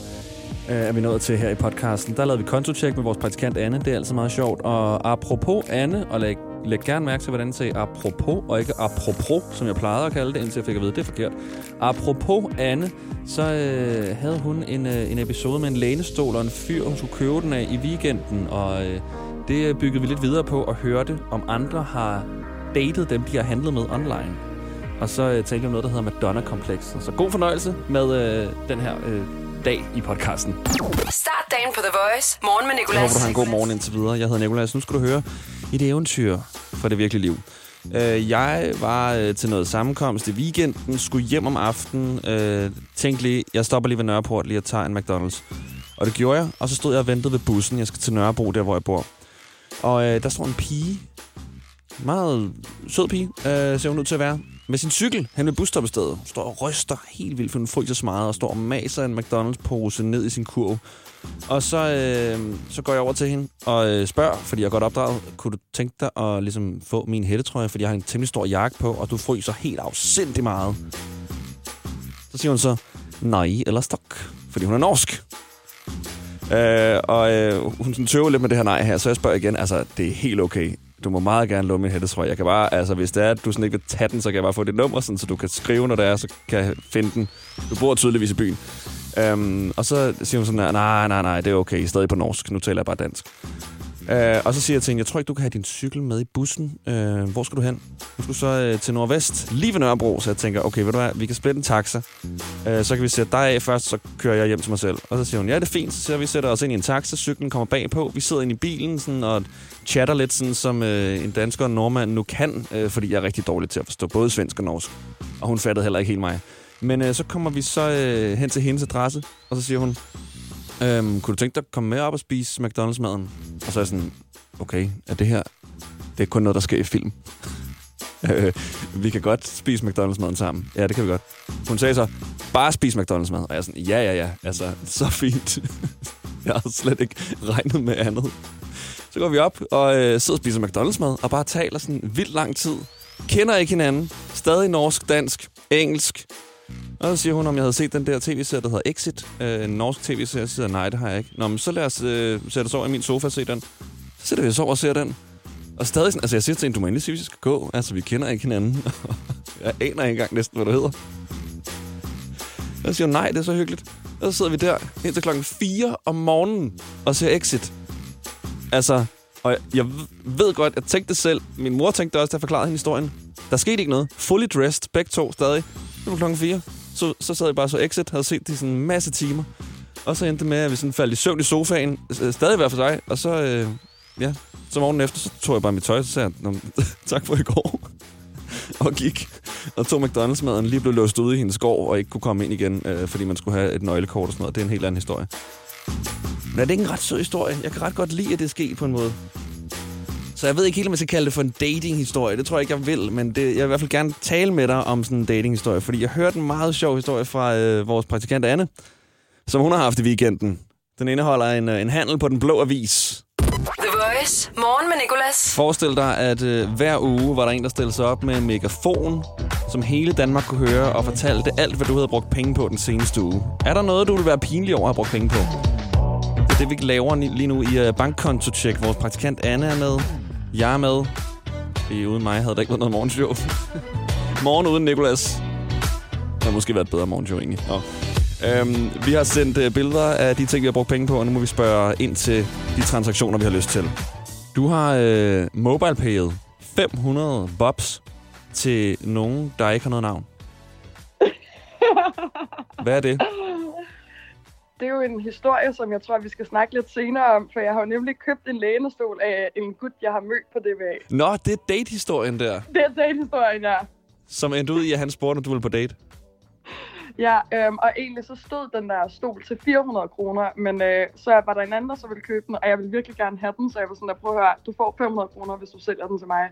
øh, er vi nået til her i podcasten. Der lavede vi kontotjek med vores praktikant Anne. Det er altid meget sjovt. Og apropos Anne, og læg, læg gerne mærke til, hvordan jeg sagde apropos, og ikke apropos, som jeg plejede at kalde det, indtil jeg fik at vide, det er forkert. Apropos Anne, så øh, havde hun en, øh, en episode med en lænestol og en fyr, hun skulle købe den af i weekenden. Og øh, det byggede vi lidt videre på og hørte, om andre har datet dem, de har handlet med online. Og så øh, talte vi om noget, der hedder Madonna-komplekset. Så god fornøjelse med øh, den her øh, dag i podcasten. Start dagen på The Voice. Morgen med Jeg Nicolas. håber, du har en god morgen indtil videre. Jeg hedder Nicolas. Nu skal du høre et eventyr fra det virkelige liv. Øh, Jeg var øh, til noget sammenkomst i weekenden, skulle hjem om aftenen, øh, tænkte lige, jeg stopper lige ved Nørreport lige og tager en McDonald's. Og det gjorde jeg, og så stod jeg og ventede ved bussen. Jeg skal til Nørrebro, der hvor jeg bor. Og øh, der står en pige, meget sød pige, øh, ser hun ud til at være, med sin cykel hen ved busstoppestedet. Står og ryster helt vildt, for hun fryser så meget, og står og maser en McDonald's-pose ned i sin kurv. Og så, øh, så går jeg over til hende og øh, spørger, fordi jeg er godt opdraget, kunne du tænke dig at ligesom, få min hættetrøje, fordi jeg har en temmelig stor jakke på, og du fryser helt afsindig meget. Så siger hun så, nej eller stok, fordi hun er norsk. Øh, og øh, hun sådan tøver lidt med det her nej her, så jeg spørger igen, altså, det er helt okay. Du må meget gerne låne min hættetrøje. Jeg kan bare, altså, hvis det er, at du sådan ikke vil tage den, så kan jeg bare få dit nummer, sådan, så du kan skrive, når det er, så kan jeg finde den. Du bor tydeligvis i byen. Øhm, og så siger hun sådan, her, nej, nej, nej, det er okay, I er stadig på norsk, nu taler jeg bare dansk. Øh, og så siger jeg til hende, jeg tror ikke, du kan have din cykel med i bussen. Øh, hvor skal du hen? Du skulle så øh, til Nordvest, lige ved Nørrebro, så jeg tænker, okay, ved du hvad, vi kan splitte en taxa. Øh, så kan vi sætte dig af først, så kører jeg hjem til mig selv. Og så siger hun, ja, det er fint, så siger vi sætter os ind i en taxa, cyklen kommer bagpå, vi sidder inde i bilen sådan, og chatter lidt, sådan, som øh, en dansker og en nordmand nu kan, øh, fordi jeg er rigtig dårlig til at forstå både svensk og norsk. Og hun fattede heller ikke helt mig. Men øh, så kommer vi så øh, hen til hendes adresse, og så siger hun, øhm, kunne du tænke dig at komme med op og spise McDonald's-maden? Og så er jeg sådan, okay, er det her, det er kun noget, der sker i film. øh, vi kan godt spise McDonald's-maden sammen. Ja, det kan vi godt. Hun sagde så, bare spise McDonald's-mad. Og jeg er sådan, ja, ja, ja, altså, så fint. jeg havde slet ikke regnet med andet. Så går vi op og øh, sidder og spiser McDonald's-mad, og bare taler sådan vildt lang tid. Kender ikke hinanden. Stadig norsk, dansk, engelsk. Og så siger hun, om jeg havde set den der tv-serie, der hedder Exit. Øh, en norsk tv-serie. Så siger nej, det har jeg ikke. Nå, men så lad os øh, sætte os over i min sofa og se den. Så sætter vi os over og ser den. Og stadig sådan, altså jeg siger til hende, du må endelig sige, hvis vi skal gå. Altså, vi kender ikke hinanden. jeg aner ikke engang næsten, hvad du hedder. Og så siger hun, nej, det er så hyggeligt. Og så sidder vi der indtil klokken 4 om morgenen og ser Exit. Altså, og jeg, jeg ved godt, jeg tænkte det selv. Min mor tænkte også, da jeg forklarede hende historien. Der skete ikke noget. Fully dressed, begge to stadig. Det var klokken 4. Så, så sad jeg bare så Exit, havde set de i sådan en masse timer. Og så endte det med, at vi sådan faldt i søvn i sofaen. Øh, stadig hver for sig. Og så, øh, ja, så morgenen efter, så tog jeg bare mit tøj, så sagde jeg, tak for i går. og gik og tog McDonald's-maden, lige blev låst ude i hendes gård, og ikke kunne komme ind igen, øh, fordi man skulle have et nøglekort og sådan noget. Det er en helt anden historie. Men er det ikke en ret sød historie? Jeg kan ret godt lide, at det sker på en måde. Så jeg ved ikke helt, om jeg skal kalde det for en dating-historie. Det tror jeg ikke, jeg vil, men det, jeg vil i hvert fald gerne tale med dig om sådan en dating-historie, fordi jeg hørte en meget sjov historie fra øh, vores praktikant Anne, som hun har haft i weekenden. Den indeholder en, øh, en handel på den blå avis. The Voice. Morgen med Nicolas. Forestil dig, at øh, hver uge var der en, der stillede sig op med en megafon, som hele Danmark kunne høre, og fortalte alt, hvad du havde brugt penge på den seneste uge. Er der noget, du vil være pinlig over at have brugt penge på? Det er det, vi laver lige nu i uh, bankkonto-check. Vores praktikant Anne er med. Jeg er med. Fordi uden mig havde der ikke været noget morgenshow. Morgen uden Nikolas. Det har måske været et bedre morgenshow, egentlig. Nå. Øhm, vi har sendt øh, billeder af de ting, vi har brugt penge på, og nu må vi spørge ind til de transaktioner, vi har lyst til. Du har øh, mobilepayet 500 bobs til nogen, der ikke har noget navn. Hvad er det? Det er jo en historie, som jeg tror, vi skal snakke lidt senere om, for jeg har jo nemlig købt en lænestol af en gut, jeg har mødt på DBA. Nå, det er date-historien der, Det er datehistorien, ja. som endte ud i, at han spurgte, om du ville på date. Ja, øhm, og egentlig så stod den der stol til 400 kroner, men øh, så var der en anden, der så ville købe den, og jeg ville virkelig gerne have den, så jeg var sådan der, prøv at høre, du får 500 kroner, hvis du sælger den til mig.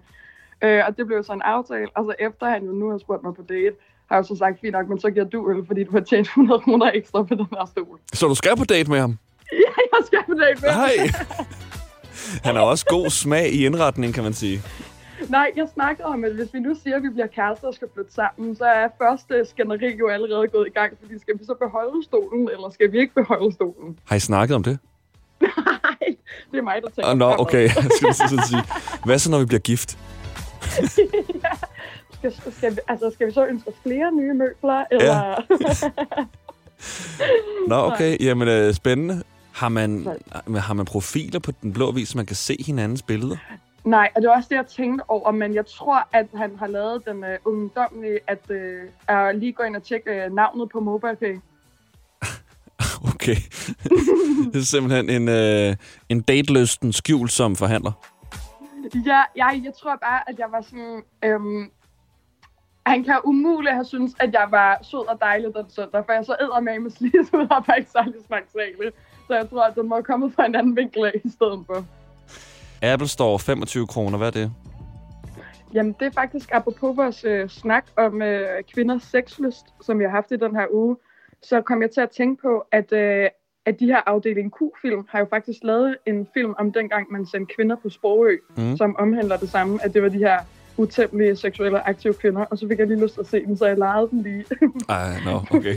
Øh, og det blev så en aftale, og så efter han jo nu har spurgt mig på date, har jeg så sagt, fint nok, men så giver du øl, fordi du har tjent 100 kroner ekstra på den her stol. Så du skal på date med ham? Ja, jeg skal på date med Nej. Han har også god smag i indretning, kan man sige. Nej, jeg snakkede om, at hvis vi nu siger, at vi bliver kærester og skal flytte sammen, så er første skænderi jo allerede gået i gang, fordi skal vi så beholde stolen, eller skal vi ikke beholde stolen? Har I snakket om det? Det er mig, der tænker Oh, nå, fremad. okay. Jeg skulle sådan sige. Hvad så, når vi bliver gift? Skal, skal, vi, altså, skal vi så ønske os flere nye møbler, eller... Nå, okay. Jamen, øh, spændende. Har man, har man profiler på den blå vis, så man kan se hinandens billeder? Nej, og det var også det, jeg tænkte over, men jeg tror, at han har lavet den uh, ungdomlige, at uh, lige gå ind og tjekke uh, navnet på MobilePay. Okay. det er simpelthen en, øh, en dateløsten skjul som forhandler. Ja, jeg, jeg tror bare, at jeg var sådan... Øhm, han kan umuligt have syntes, at jeg var sød og dejlig den søndag, for jeg så æder med med slidt ud og var ikke særlig smagsregelig. Så jeg tror, at den må komme fra en anden vinkel i stedet for. Apple Store 25 kroner. Hvad er det? Jamen, det er faktisk apropos vores øh, snak om øh, kvinders sexlyst, som vi har haft i den her uge. Så kom jeg til at tænke på, at, øh, at de her afdeling Q-film har jo faktisk lavet en film om dengang, man sendte kvinder på Sprogø, mm. som omhandler det samme, at det var de her utæmmelige seksuelle aktive kvinder. Og så fik jeg lige lyst til at se den, så jeg lejede den lige. Ej, nå, okay.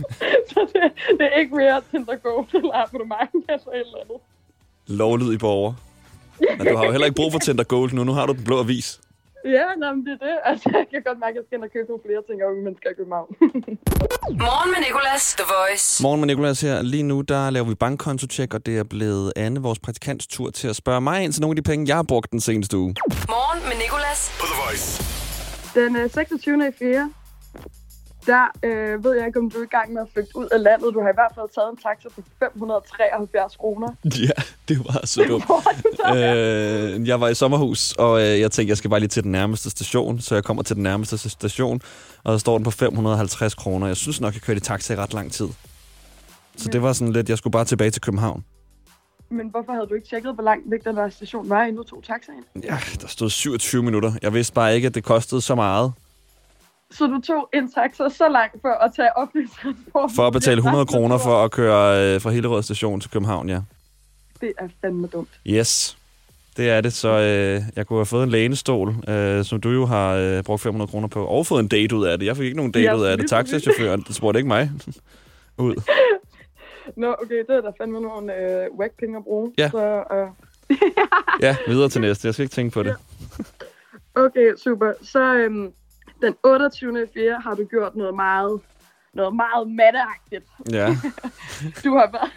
så det, det er ikke mere Tinder Gold eller abonnement eller et eller andet. Lovlydig borger. Men du har jo heller ikke brug for Tinder Gold nu. Nu har du den blå avis. Ja, nå, men det er det. Altså, jeg kan godt mærke, at jeg skal ind og købe nogle flere ting af unge mennesker i København. Morgen med Nicolas, The Voice. Morgen med Nicolas her. Lige nu der laver vi bankkontotjek, og det er blevet Anne, vores praktikants tur til at spørge mig ind til nogle af de penge, jeg har brugt den seneste uge. Morgen med Nicolas. På The Voice. Den øh, 26. i 4. Der øh, ved jeg ikke, om du er i gang med at flygte ud af landet. Du har i hvert fald taget en taxa på 573 kroner. Ja, det var så dumt. øh, jeg var i sommerhus, og øh, jeg tænkte, jeg skal bare lige til den nærmeste station, så jeg kommer til den nærmeste station, og der står den på 550 kroner. Jeg synes nok, jeg kørte i taxa i ret lang tid. Så det var sådan lidt, jeg skulle bare tilbage til København. Men hvorfor havde du ikke tjekket, hvor langt væk den der station var, inden du tog taxaen? Ja, der stod 27 minutter. Jeg vidste bare ikke, at det kostede så meget. Så du tog en taxa så langt for at tage offentlig transport? For at betale 100 kroner for at køre øh, fra Hillerød station til København, ja. Det er fandme dumt. Yes, det er det. Så øh, jeg kunne have fået en lænestol, øh, som du jo har øh, brugt 500 kroner på, og fået en date ud af det. Jeg fik ikke nogen date Ja, ud af det. det spurgte ikke mig ud. Nå, okay, det er da fandme nogle øh, whack penge at bruge. Ja. Så, øh, Ja, videre til næste. Jeg skal ikke tænke på det. okay, super. Så øhm, den 28. i 4. har du gjort noget meget, noget meget matteagtigt. Ja. Du har været,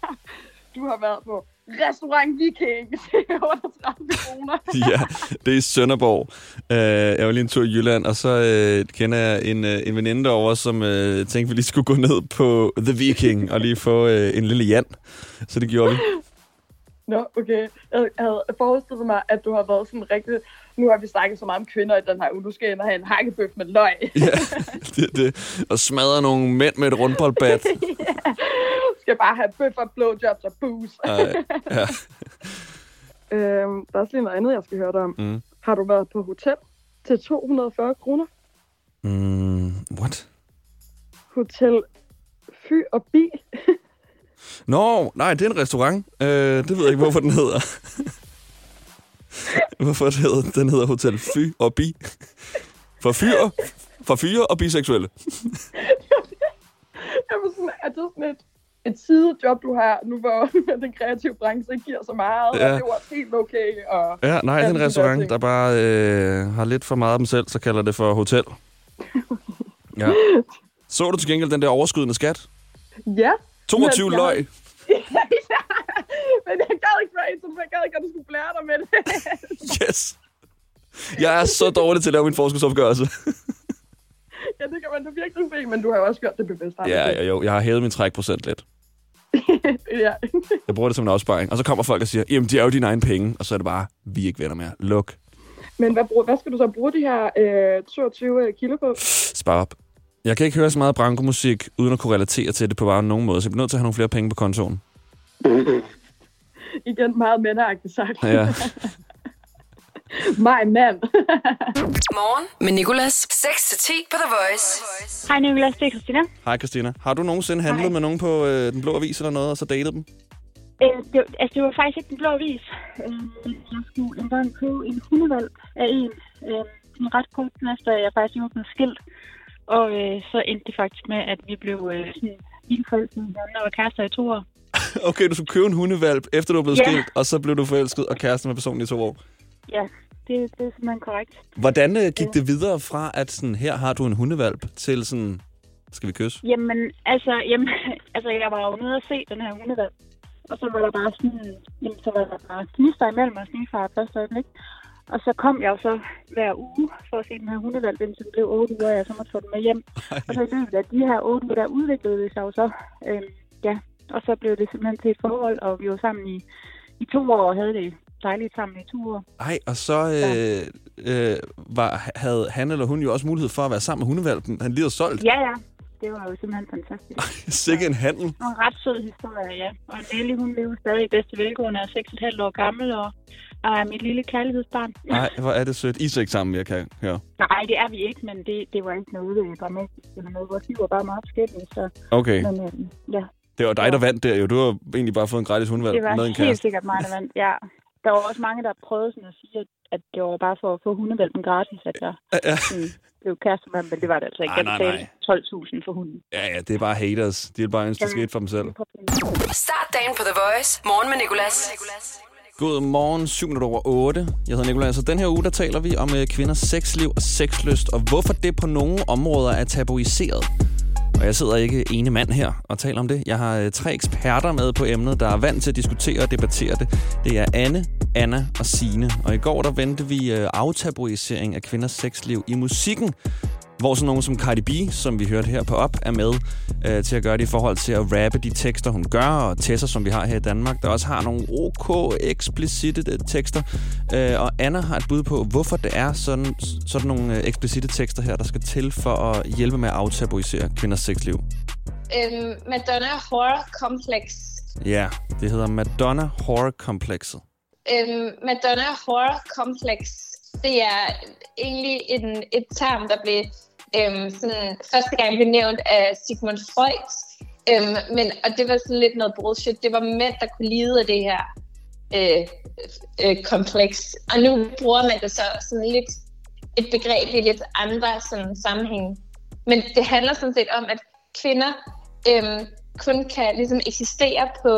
du har været på Restaurant Viking til 38 kroner. ja, det er i Sønderborg. Øh, jeg var lige en tur i Jylland, og så øh, kender jeg en, øh, en veninde derovre, som tænkte, vi lige skulle gå ned på The Viking og lige få en lille Jan. Så det gjorde vi. Nå, okay. Jeg havde forestillet mig, at du har været sådan rigtig... Nu har vi snakket så meget om kvinder i den her uge. Du skal ind og have en hakkebøf med løg. Det, det. Og smadre nogle mænd med et rundboldbat. Du skal bare have bøffer, blowjobs og booze. Ej, ja. øhm, der er også lige noget andet, jeg skal høre dig om. Mm. Har du været på hotel til 240 kroner? Mm, what? Hotel Fy og Bi. Nå, nej, det er en restaurant. Øh, det ved jeg ikke, hvorfor den hedder. Hvorfor det hedder, den hedder Hotel Fy og Bi. For fyre, for fyre og biseksuelle. Jeg var sådan, er det sådan et, et sidejob, du har nu, hvor den kreative branche ikke giver så meget, Ja. og det var helt okay. Og Ja, nej, det alle en de der restaurant, ting. der bare øh, har lidt for meget af dem selv, så kalder det for hotel. Ja. Så du til gengæld den der overskydende skat? Ja. 22 Men jeg- løg. Men jeg gad ikke være en, som jeg gad ikke, at du skulle blære dig med det. Yes. Jeg er så dårlig til at lave min forskudsopgørelse. ja, det kan man da virkelig se, men du har jo også gjort det bevidst. Ja, ja, jo. Jeg har hævet min trækprocent lidt. ja. Jeg bruger det som en opsparing. Og så kommer folk og siger, jamen, de er jo dine egne penge. Og så er det bare, vi er ikke venner mere. Luk. Men hvad, bruger, hvad skal du så bruge de her øh, 22 kilo på? Spar op. Jeg kan ikke høre så meget brankomusik, uden at kunne relatere til det på bare nogen måde. Så jeg bliver nødt til at have nogle flere penge på kontoen. Igen meget mændeagtigt sagt. Ja. My man. Morgen med Nicolas. 6-10 på The Voice. Hej Nicolas, det er Christina. Hej Christina. Har du nogensinde handlet Hej. med nogen på øh, Den Blå Avis eller noget, og så datet dem? Øh, det, var- altså, det var faktisk ikke den blå avis. Øh, jeg skulle engang købe en hundevalg af en. Øh, en ret kort tid efter, at jeg faktisk lige var blevet skilt. Og øh, så endte det faktisk med, at vi blev øh, sådan vildt forelskede i hinanden og var kærester i to år. Okay, du skulle købe en hundevalp, efter du var blevet Ja. skilt, og så blev du forelsket og kæreste med personen i to år. Ja, det, det er simpelthen korrekt. Hvordan øh, gik det videre fra, at sådan, her har du en hundevalp, til sådan, skal vi kysse? Jamen, altså, jamen, altså, jeg var jo nede og se den her hundevalg. Og så var der bare sådan, jamen, så var der bare gnister imellem os lige fra første øjeblik. Og så kom jeg jo så hver uge for at se den her hundevalg, indtil den blev otte uger, og jeg så måtte få den med hjem. Og så i løbet af de her otte uger, der udviklede det sig jo så, øhm, ja. Og så blev det simpelthen til et forhold, og vi var sammen i, i to år og havde det dejligt sammen i to år. Ej, og så øh, øh, var, havde han eller hun jo også mulighed for at være sammen med hundevalpen. Han lige havde solgt. Ja, ja. Det var jo simpelthen fantastisk. Sikke en handel. Og en ret sød historie, ja. Og Nelly, hun lever stadig i bedste velgående, er 6,5 år gammel, og er mit lille kærlighedsbarn. Nej, hvor er det sødt. I er ikke sammen, jeg kan høre. Nej, det er vi ikke, men det, det var ikke noget øh, dramatisk eller noget. Vores liv var bare meget forskellige, så... Okay. Men øh, ja, Det var dig, der vandt der jo. Du har egentlig bare fået en gratis hundevalp det var med en helt kæreste. sikkert mig, der vandt. Ja. Der var også mange, der prøvede sådan at sige, at, det var bare for at få hundevalpen gratis, at jeg Ja, ja. sådan, blev kæreste med men det var det altså ikke. Ej, Jeg nej, betalte nej. 12.000 for hunden. Ja, ja, det er bare haters. De vil bare ønske, det skete for dem selv. Start dagen på The Voice. Morgen med Nicolas. God morgen, 7 minutter over 8. Jeg hedder Nicolaj, så den her uge, der taler vi om øh, kvinders sexliv og sexlyst, og hvorfor det på nogle områder er tabuiseret. Og jeg sidder ikke ene mand her og taler om det. Jeg har øh, tre eksperter med på emnet, der er vant til at diskutere og debattere det. Det er Anne, Anna og Sine. Og i går, der vendte vi øh, aftabuisering af kvinders sexliv i musikken. Hvor sådan nogen som Cardi B, som vi hørte her på op, er med øh, til at gøre det i forhold til at rappe de tekster, hun gør, og Tessa, som vi har her i Danmark, der også har nogle OK eksplicite øh, tekster. Øh, og Anna har et bud på, hvorfor det er sådan, sådan nogle øh, eksplicite tekster her, der skal til for at hjælpe med at aftabuisere kvinders sexliv. Øhm, Madonna Horror Complex. Ja, det hedder Madonna Horror Complexet. Øhm, Madonna Horror Complex, det er egentlig en, et term, der blev øhm, sådan, første gang blev nævnt af Sigmund Freud. Øhm, men, og det var sådan lidt noget bullshit. Det var mænd, der kunne lide af det her øh, øh, kompleks. Og nu bruger man det så sådan lidt et begreb i lidt andre sådan, sammenhæng. Men det handler sådan set om, at kvinder øhm, kun kan ligesom eksistere på,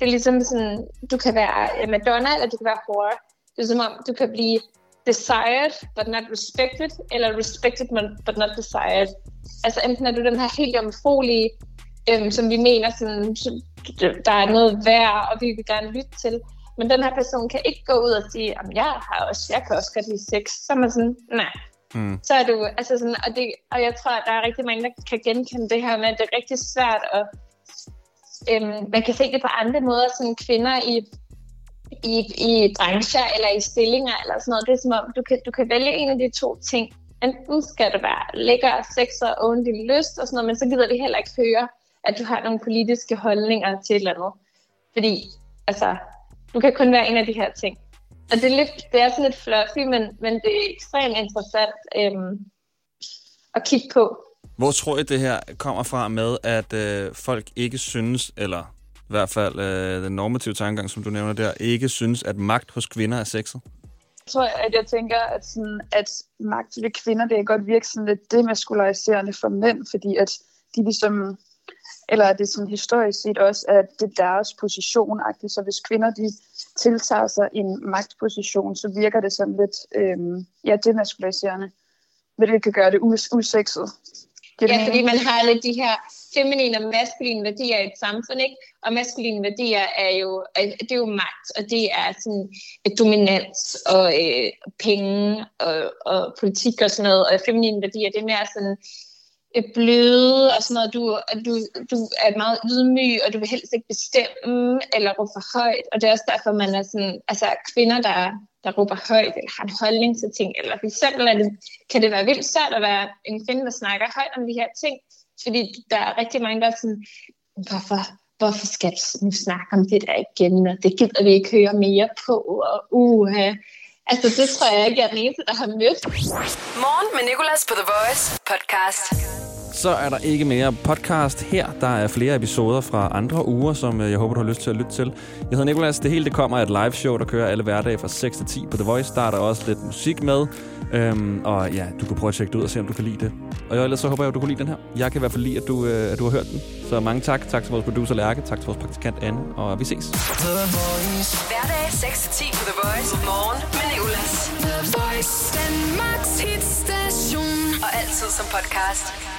det er ligesom sådan, du kan være øh, Madonna, eller du kan være whore. Det er som om, du kan blive desired, but not respected, eller respected, but not desired. Altså enten er du den her helt jomfruelige, øhm, som vi mener, sådan, så, der er noget værd, og vi vil gerne lytte til. Men den her person kan ikke gå ud og sige, at jeg, har også, jeg kan også godt lide sex. Så er man sådan, nej, Mm. så er du, altså sådan, og, det, og jeg tror, at der er rigtig mange, der kan genkende det her med, at det er rigtig svært, og øhm, man kan se det på andre måder, sådan kvinder i, i, i brancher eller i stillinger eller sådan noget. Det er som om, du kan, du kan vælge en af de to ting. Enten skal det være lækker sex og oven din lyst og sådan noget, men så gider de heller ikke høre, at du har nogle politiske holdninger til et eller andet. Fordi, altså, du kan kun være en af de her ting. Og det er, lidt, det er sådan lidt fluffy, men, men det er ekstremt interessant øhm, at kigge på. Hvor tror jeg, det her kommer fra med, at øh, folk ikke synes, eller i hvert fald øh, den normative tankegang, som du nævner der, ikke synes, at magt hos kvinder er sexet? Jeg tror, at jeg tænker, at, sådan, at magt ved kvinder, det kan godt virke sådan lidt demaskulariserende for mænd, fordi at de ligesom, eller det det sådan historisk set også, at det er deres position -agtigt. Så hvis kvinder, de tiltager sig en magtposition, så virker det sådan lidt, øhm, ja, demaskulariserende, hvilket kan gøre det us- usexet. Giver Ja, fordi man har lidt de her feminine og maskuline værdier i et samfund, ikke? Og maskuline værdier er jo, er- det er jo magt, og det er sådan et dominans og øh, penge og, og politik og sådan noget. Og feminine værdier, det er mere sådan øh, bløde og sådan noget. Du, du, du er meget ydmyg, og du vil helst ikke bestemme eller råbe for højt. Og det er også derfor, man er sådan, altså kvinder, der, der råber højt eller har en holdning til ting. Eller for eksempel er det, kan det være vildt svært at være en kvinde, der snakker højt om de her ting. Fordi der er rigtig mange, der er sådan, hvorfor, hvorfor skal du nu snakke om det der igen, og det gider vi ikke høre mere på, og uha. Altså, det tror jeg ikke, jeg er den eneste, der har mødt. Morgen med Nicolas på The Voice podcast. Så er der ikke mere podcast her. Der er flere episoder fra andre uger, som øh, jeg håber, du har lyst til at lytte til. Jeg hedder Nikolas. Det hele det kommer af et live show, der kører alle hverdage fra 6 til 10 på The Voice. Der er der også lidt musik med. Øhm, og ja, du kan prøve at tjekke det ud og se, om du kan lide det. Og ellers så håber jeg, at du kan lide den her. Jeg kan i hvert fald lide, at du, øh, at du har hørt den. Så mange tak. Tak til vores producer Lærke. Tak til vores praktikant Anne. Og vi ses. Hverdag 6-10 på The Voice. Morgen med Nicolas. The Voice. Danmarks hitstation. Og altid som podcast.